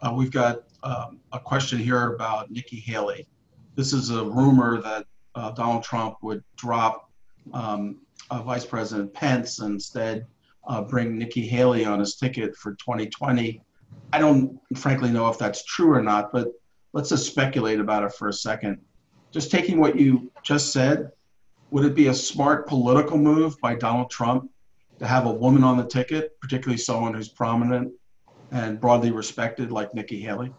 Uh, we've got um, a question here about Nikki Haley. This is a rumor that uh, Donald Trump would drop um, uh, Vice President Pence and instead uh, bring Nikki Haley on his ticket for 2020. I don't frankly know if that's true or not, but let's just speculate about it for a second. Just taking what you just said, would it be a smart political move by Donald Trump to have a woman on the ticket, particularly someone who's prominent and broadly respected like Nikki Haley?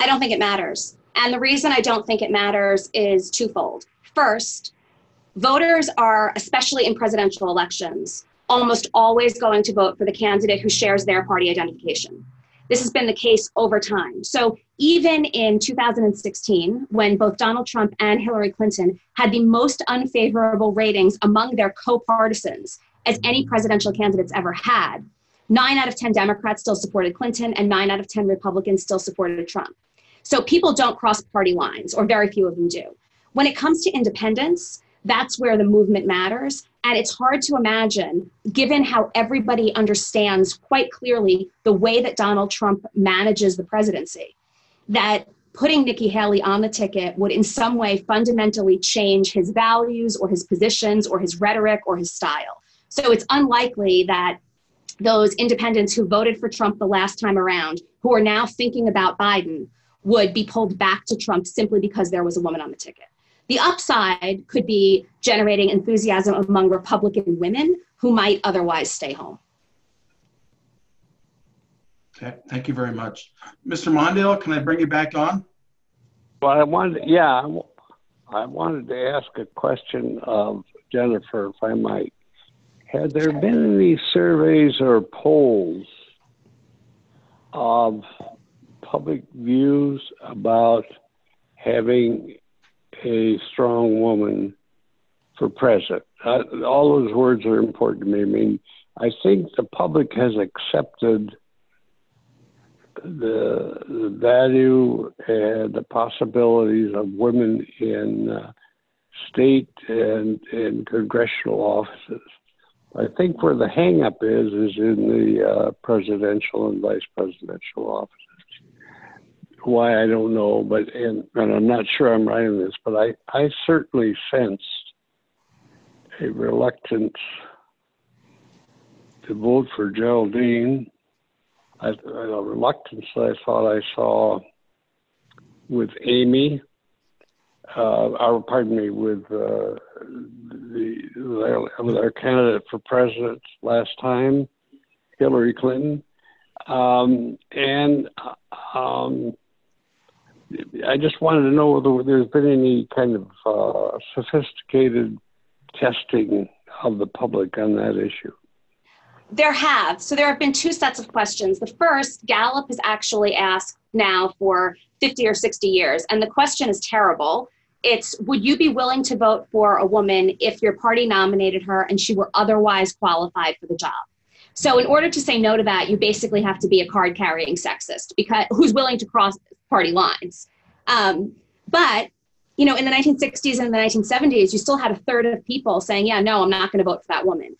I don't think it matters. And the reason I don't think it matters is twofold. First, voters are, especially in presidential elections, almost always going to vote for the candidate who shares their party identification. This has been the case over time. So even in 2016, when both Donald Trump and Hillary Clinton had the most unfavorable ratings among their co partisans as any presidential candidates ever had, nine out of 10 Democrats still supported Clinton, and nine out of 10 Republicans still supported Trump. So people don't cross party lines, or very few of them do. When it comes to independence, that's where the movement matters. And it's hard to imagine, given how everybody understands quite clearly the way that Donald Trump manages the presidency, that putting Nikki Haley on the ticket would in some way fundamentally change his values or his positions or his rhetoric or his style. So it's unlikely that those independents who voted for Trump the last time around, who are now thinking about Biden, would be pulled back to Trump simply because there was a woman on the ticket. The upside could be generating enthusiasm among Republican women who might otherwise stay home. Okay, thank you very much. Mr. Mondale, can I bring you back on? Well, I wanted, yeah, I wanted to ask a question of Jennifer, if I might. Had there been any surveys or polls of public views about having a strong woman for president. Uh, all those words are important to me. I mean, I think the public has accepted the, the value and the possibilities of women in uh, state and, and congressional offices. I think where the hangup is is in the uh, presidential and vice presidential offices why I don't know, but and, and I'm not sure I'm right in this, but I, I certainly sensed a reluctance to vote for Geraldine. I, a reluctance I thought I saw with Amy, uh, or pardon me, with uh, the our candidate for president last time, Hillary Clinton, um, and um, I just wanted to know whether there's been any kind of uh, sophisticated testing of the public on that issue. There have. So there have been two sets of questions. The first, Gallup has actually asked now for 50 or 60 years, and the question is terrible. It's Would you be willing to vote for a woman if your party nominated her and she were otherwise qualified for the job? So, in order to say no to that, you basically have to be a card carrying sexist because who's willing to cross party lines. Um, but you know, in the 1960s and the 1970s, you still had a third of people saying, "Yeah, no, I'm not going to vote for that woman."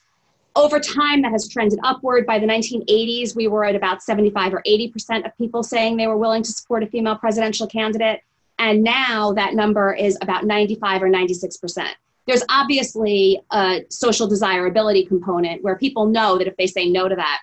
Over time, that has trended upward. By the 1980s, we were at about 75 or 80 percent of people saying they were willing to support a female presidential candidate, and now that number is about 95 or 96 percent. There's obviously a social desirability component where people know that if they say no to that,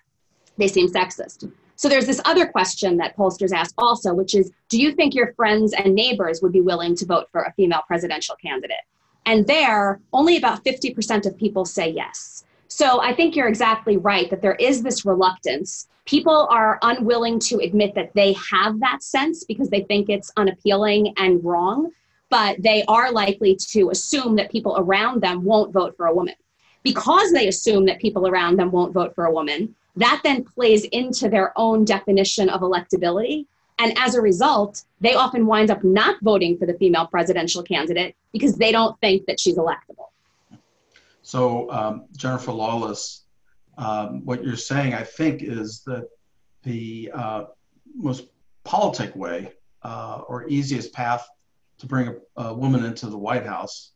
they seem sexist. So there's this other question that pollsters ask also, which is do you think your friends and neighbors would be willing to vote for a female presidential candidate? And there, only about 50% of people say yes. So I think you're exactly right that there is this reluctance. People are unwilling to admit that they have that sense because they think it's unappealing and wrong, but they are likely to assume that people around them won't vote for a woman. Because they assume that people around them won't vote for a woman, that then plays into their own definition of electability. And as a result, they often wind up not voting for the female presidential candidate because they don't think that she's electable. So, um, Jennifer Lawless, um, what you're saying, I think, is that the uh, most politic way uh, or easiest path to bring a, a, woman into the White House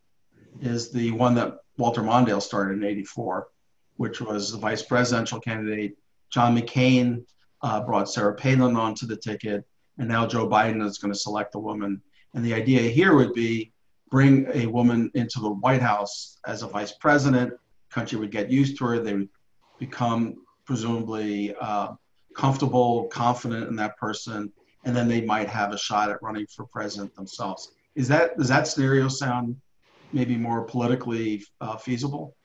is the one that Walter Mondale started in 84, which was the vice presidential candidate. John McCain uh, brought Sarah Palin onto the ticket, and now Joe Biden is going to select a woman. And the idea here would be bring a woman into the White House as a vice president. Country would get used to her. They would become presumably uh, comfortable, confident in that person, and then they might have a shot at running for president themselves. Is that does that scenario sound maybe more politically uh, feasible?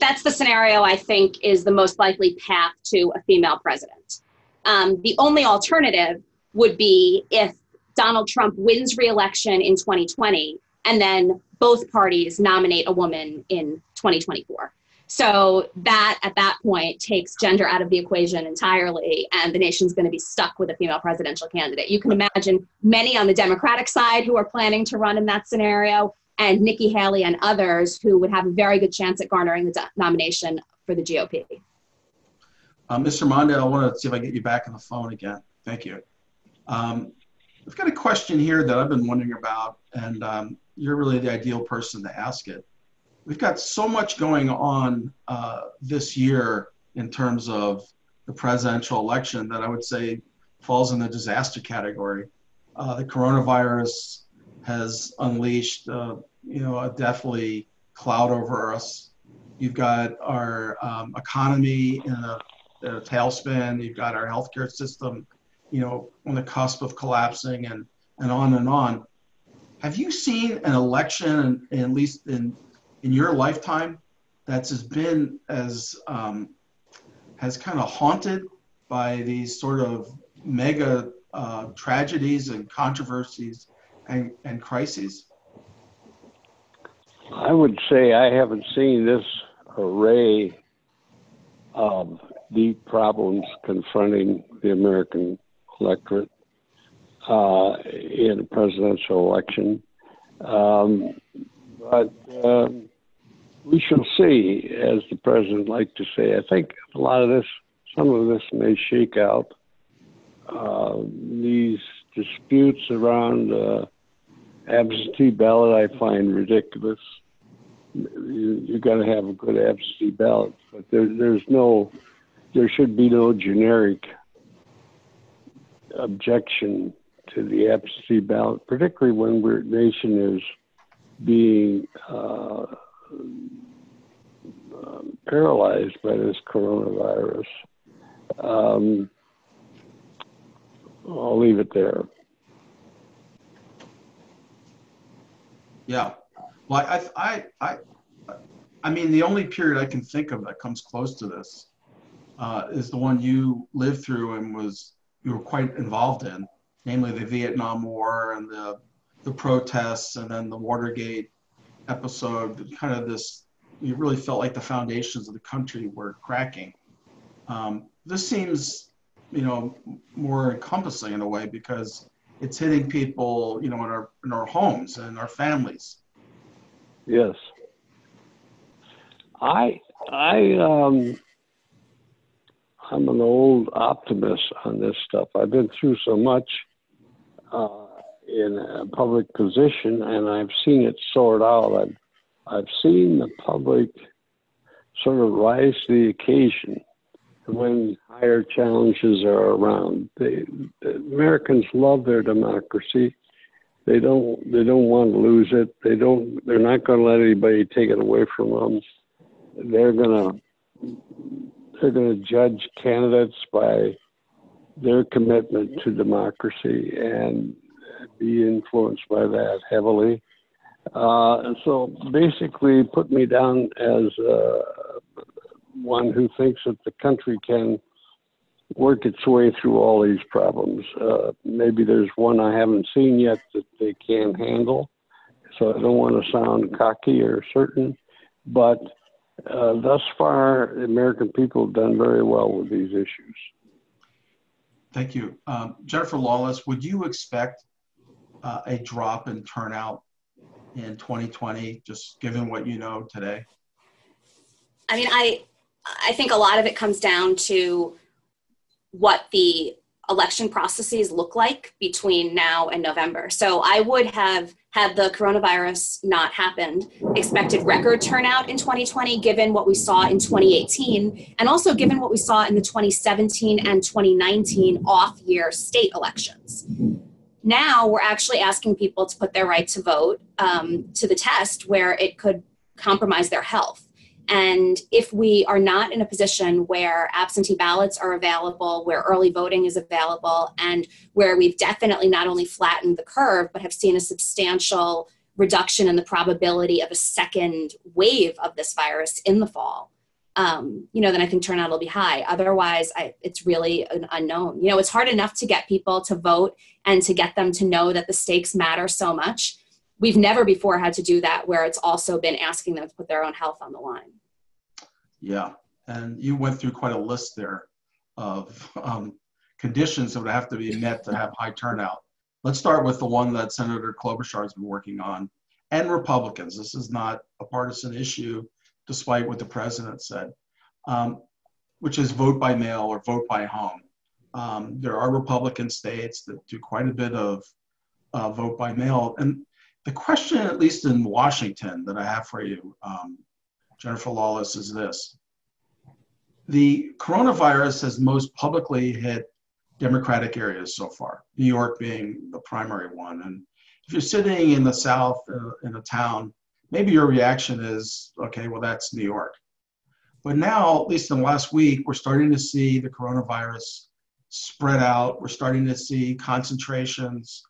That's the scenario I think is the most likely path to a female president. Um, the only alternative would be if Donald Trump wins re-election in 2020 and then both parties nominate a woman in 2024. So that at that point takes gender out of the equation entirely, and the nation's going to be stuck with a female presidential candidate. You can imagine many on the Democratic side who are planning to run in that scenario, and Nikki Haley and others who would have a very good chance at garnering the nomination for the GOP. Uh, Mr. Mondale, I want to see if I get you back on the phone again. Thank you. Um, I've got a question here that I've been wondering about, and um, you're really the ideal person to ask it we've got so much going on uh, this year in terms of the presidential election that I would say falls in the disaster category. Uh, the coronavirus has unleashed, uh, you know, a deathly cloud over us. You've got our um, economy in a, in a tailspin. You've got our healthcare system, you know, on the cusp of collapsing, and and on and on. Have you seen an election, at least in in your lifetime that's has been as um, has kind of haunted by these sort of mega uh, tragedies and controversies and, and crises? I would say I haven't seen this array of deep problems confronting the American electorate uh, in a presidential election. Um, but um, we shall see, as the president liked to say. I think a lot of this, some of this may shake out. Uh, these disputes around uh, absentee ballot, I find ridiculous. You, you got to have a good absentee ballot, but there, there's no, there should be no generic objection to the absentee ballot, particularly when our nation is being uh, um, paralyzed by this coronavirus. Um, I'll leave it there. Yeah. Well, I, I, I, I mean, the only period I can think of that comes close to this uh, is the one you lived through and was you were quite involved in, namely the Vietnam War and the the protests and then the Watergate episode. Kind of this you really felt like the foundations of the country were cracking. Um, this seems, you know, more encompassing in a way because it's hitting people, you know, in our in our homes and our families. Yes. I I um I'm an old optimist on this stuff. I've been through so much uh, in a public position, and I've seen it sort out. I've I've seen the public sort of rise to the occasion when higher challenges are around. They, the Americans love their democracy. They don't. They don't want to lose it. They don't. They're not going to let anybody take it away from them. They're gonna. They're going to judge candidates by their commitment to democracy and be influenced by that heavily. Uh, and so basically put me down as uh, one who thinks that the country can work its way through all these problems. Uh, maybe there's one I haven't seen yet that they can't handle. So I don't want to sound cocky or certain, but uh, thus far, the American people have done very well with these issues. Thank you. Um, Jennifer Lawless, would you expect uh, a drop in turnout in 2020, just given what you know today? I mean, I I think a lot of it comes down to what the election processes look like between now and November. So I would have, had the coronavirus not happened, expected record turnout in 2020, given what we saw in 2018, and also given what we saw in the 2017 and 2019 off year state elections. Now we're actually asking people to put their right to vote um, to the test where it could compromise their health. And if we are not in a position where absentee ballots are available, where early voting is available, and where we've definitely not only flattened the curve, but have seen a substantial reduction in the probability of a second wave of this virus in the fall, um, you know, then I think turnout will be high. Otherwise, I, it's really an unknown. You know, it's hard enough to get people to vote and to get them to know that the stakes matter so much. We've never before had to do that where it's also been asking them to put their own health on the line. Yeah, and you went through quite a list there of um, conditions that would have to be met to have high turnout. Let's start with the one that Senator Klobuchar has been working on, and Republicans. This is not a partisan issue, despite what the president said, um, which is vote by mail or vote by home. Um, there are Republican states that do quite a bit of uh, vote by mail, and the question, at least in Washington, that I have for you, um, Jennifer Lawless, is this. The coronavirus has most publicly hit Democratic areas so far, New York being the primary one. And if you're sitting in the South uh, in a town, maybe your reaction is, okay, well, that's New York. But now, at least in the last week, we're starting to see the coronavirus spread out. We're starting to see concentrations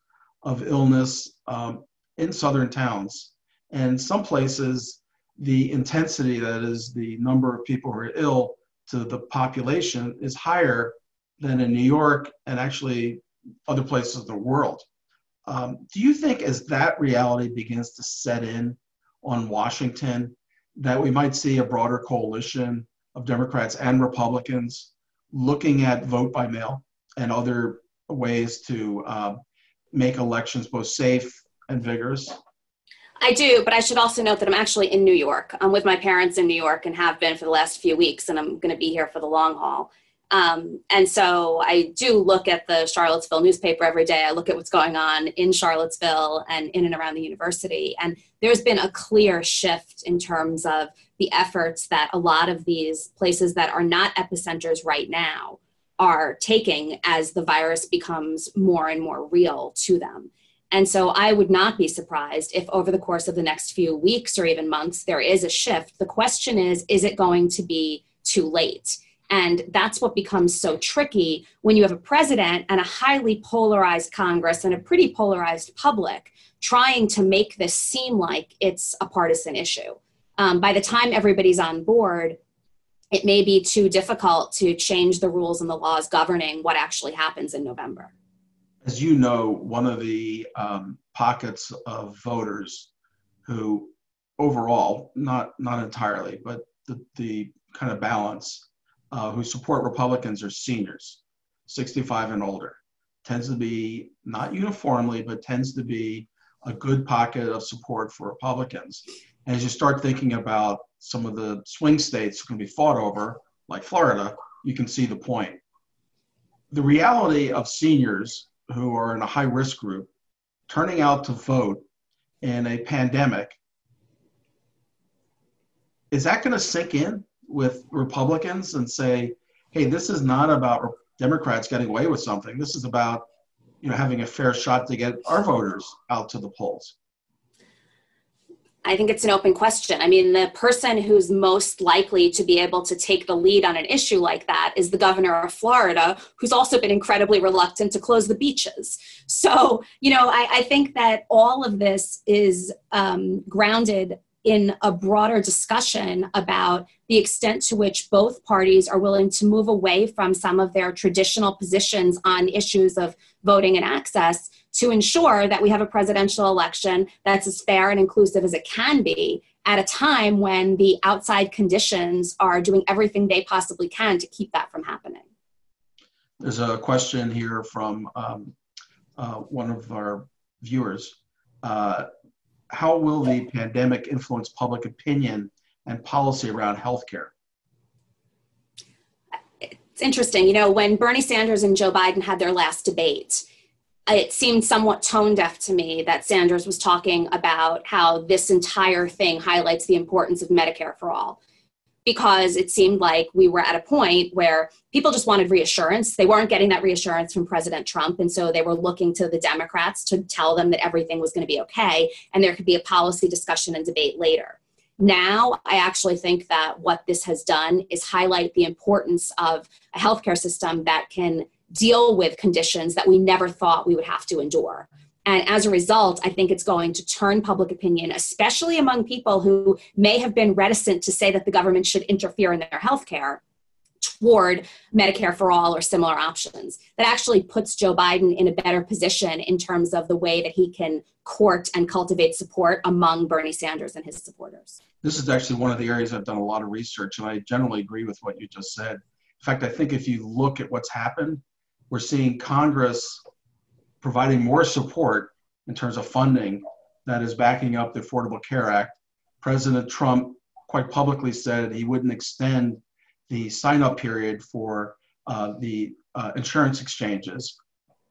of illness um, in southern towns. And some places, the intensity, that is the number of people who are ill to the population, is higher than in New York and actually other places in the world. Um, do you think as that reality begins to set in on Washington, that we might see a broader coalition of Democrats and Republicans looking at vote by mail and other ways to uh, make elections both safe and vigorous? I do, but I should also note that I'm actually in New York. I'm with my parents in New York and have been for the last few weeks, and I'm going to be here for the long haul. Um, and so I do look at the Charlottesville newspaper every day. I look at what's going on in Charlottesville and in and around the university. And there's been a clear shift in terms of the efforts that a lot of these places that are not epicenters right now are taking as the virus becomes more and more real to them. And so I would not be surprised if over the course of the next few weeks or even months there is a shift. The question is is it going to be too late? And that's what becomes so tricky when you have a president and a highly polarized Congress and a pretty polarized public trying to make this seem like it's a partisan issue. Um, by the time everybody's on board, it may be too difficult to change the rules and the laws governing what actually happens in November as you know, one of the um, pockets of voters who overall, not, not entirely, but the, the kind of balance uh, who support Republicans are seniors, 65 and older. Tends to be, not uniformly, but tends to be a good pocket of support for Republicans. And as you start thinking about some of the swing states to be fought over, like Florida, you can see the point. The reality of seniors who are in a high risk group turning out to vote in a pandemic, is that going to sink in with Republicans and say, hey, this is not about Democrats getting away with something. This is about you know having a fair shot to get our voters out to the polls. I think it's an open question. I mean, the person who's most likely to be able to take the lead on an issue like that is the governor of Florida, who's also been incredibly reluctant to close the beaches. So, you know, I, I think that all of this is um, grounded in a broader discussion about the extent to which both parties are willing to move away from some of their traditional positions on issues of voting and access to ensure that we have a presidential election that's as fair and inclusive as it can be at a time when the outside conditions are doing everything they possibly can to keep that from happening. There's a question here from um, uh, one of our viewers. Uh, how will the pandemic influence public opinion and policy around healthcare? It's interesting. You know, when Bernie Sanders and Joe Biden had their last debate, it seemed somewhat tone deaf to me that Sanders was talking about how this entire thing highlights the importance of Medicare for all. Because it seemed like we were at a point where people just wanted reassurance. They weren't getting that reassurance from President Trump. And so they were looking to the Democrats to tell them that everything was going to be okay and there could be a policy discussion and debate later. Now, I actually think that what this has done is highlight the importance of a healthcare system that can deal with conditions that we never thought we would have to endure. And as a result, I think it's going to turn public opinion, especially among people who may have been reticent to say that the government should interfere in their health care, toward Medicare for all or similar options. That actually puts Joe Biden in a better position in terms of the way that he can court and cultivate support among Bernie Sanders and his supporters. This is actually one of the areas I've done a lot of research, and I generally agree with what you just said. In fact, I think if you look at what's happened we're seeing Congress providing more support in terms of funding that is backing up the Affordable Care Act. President Trump quite publicly said he wouldn't extend the sign up period for uh, the uh, insurance exchanges.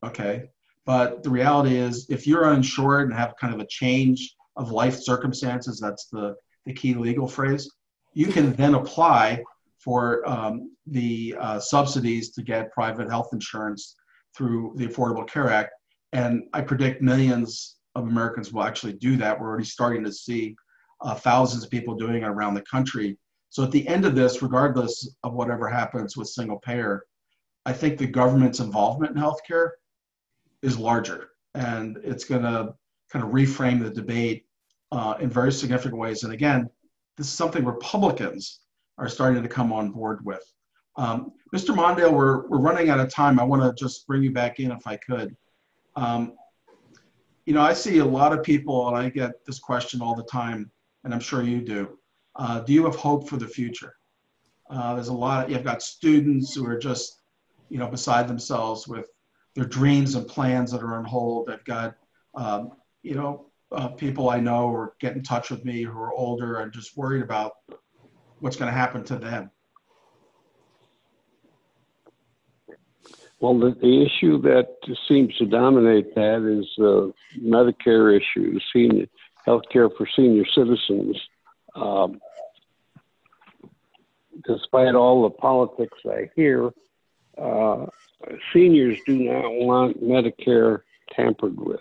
Okay. But the reality is, if you're uninsured and have kind of a change of life circumstances, that's the, the key legal phrase, you can then apply for um, the uh, subsidies to get private health insurance through the Affordable Care Act. And I predict millions of Americans will actually do that. We're already starting to see uh, thousands of people doing it around the country. So at the end of this, regardless of whatever happens with single payer, I think the government's involvement in healthcare is larger, and it's going to kind of reframe the debate uh, in very significant ways. And again, this is something Republicans are starting to come on board with. Um, Mr. Mondale, we're, we're running out of time. I want to just bring you back in if I could. Um, you know, I see a lot of people, and I get this question all the time, and I'm sure you do. Uh, do you have hope for the future? Uh, there's a lot, of, you've got students who are just, you know, beside themselves with their dreams and plans that are on hold. They've got, um, you know, uh, people I know or get in touch with me who are older and just worried about what's going to happen to them? Well, the, the issue that seems to dominate that is the Medicare issue, senior health care for senior citizens. Um, despite all the politics I hear, uh, seniors do not want Medicare tampered with.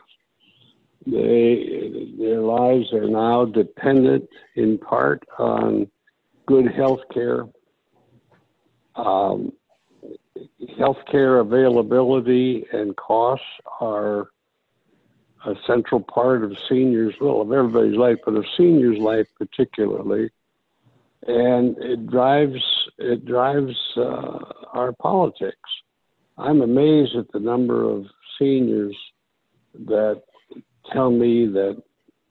They, their lives are now dependent in part on good health care. Um, health care availability and costs are a central part of seniors, well, of everybody's life, but of seniors' life particularly. And it drives it drives uh, our politics. I'm amazed at the number of seniors that tell me that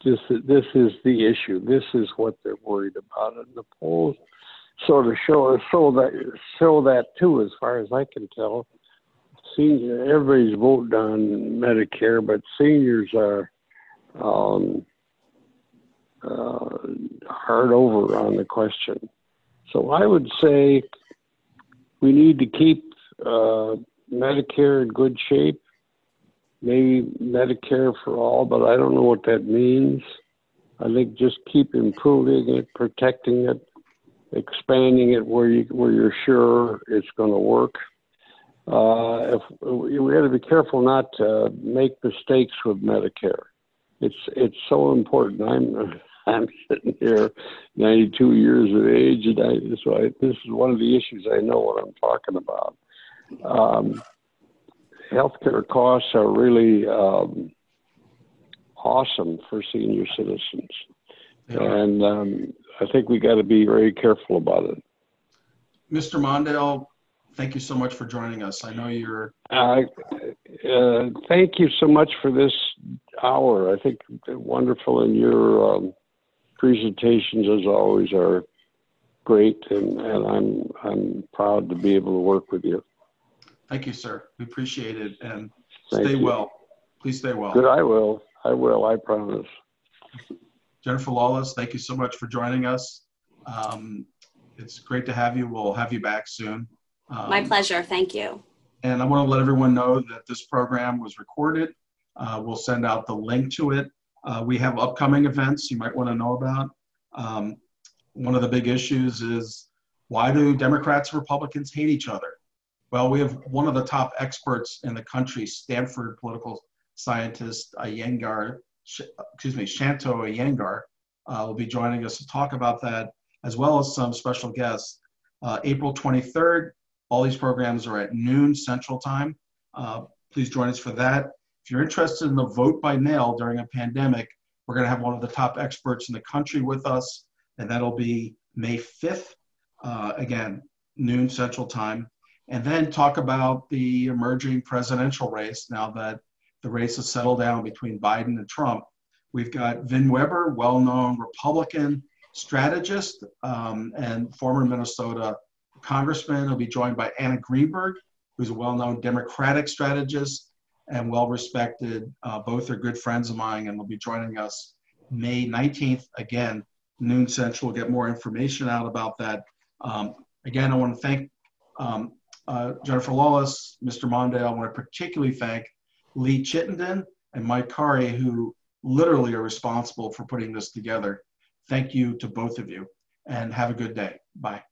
this this is the issue. This is what they're worried about, and the polls sort of show show that show that too, as far as I can tell. Senior, everybody's voting on Medicare, but seniors are um, uh, hard over on the question. So I would say we need to keep uh, Medicare in good shape maybe Medicare for all, but I don't know what that means. I think just keep improving it, protecting it, expanding it where you where you're sure it's going to work. Uh, if we got to be careful not to make mistakes with Medicare. It's it's so important. I'm I'm sitting here, 92 years of age, and I so I, this is one of the issues I know what I'm talking about. Um, healthcare costs are really um, awesome for senior citizens, yeah. and um, I think we got to be very careful about it. Mr. Mondale, thank you so much for joining us. I know you're. Uh, uh, thank you so much for this hour. I think wonderful, and your um, presentations, as always, are great, and, and I'm I'm proud to be able to work with you. Thank you, sir. We appreciate it and Thank stay you. well. Please stay well. Good, I will. I will, I promise. Jennifer Lawless, thank you so much for joining us. Um, it's great to have you. We'll have you back soon. My Um, pleasure. Thank you. and I want to let everyone know that this program was recorded. Uh, we'll send out the link to it. Uh, we have upcoming events you might want to know about. Um, one of the big issues is why do Democrats and Republicans hate each other? Well, we have one of the top experts in the country, Stanford political scientist Iyengar, excuse me, Shanto Iyengar, uh, will be joining us to talk about that, as well as some special guests. Uh, April 23rd, all these programs are at noon Central Time. Uh, please join us for that. If you're interested in the vote by mail during a pandemic, we're going to have one of the top experts in the country with us, and that'll be May 5th, uh, again, noon Central Time. And then talk about the emerging presidential race now that the race has settled down between Biden and Trump. We've got Vin Weber, well known Republican strategist um, and former Minnesota congressman. He'll be joined by Anna Greenberg, who's a well known Democratic strategist and well respected. Uh, both are good friends of mine, and they'll be joining us May 19th, again, noon central. We'll get more information out about that. Um, again, I want to thank um, uh, Jennifer Lawless, Mr. Mondale. I want to particularly thank Lee Chittenden and Mike Kari, who literally are responsible for putting this together. Thank you to both of you, and have a good day. Bye.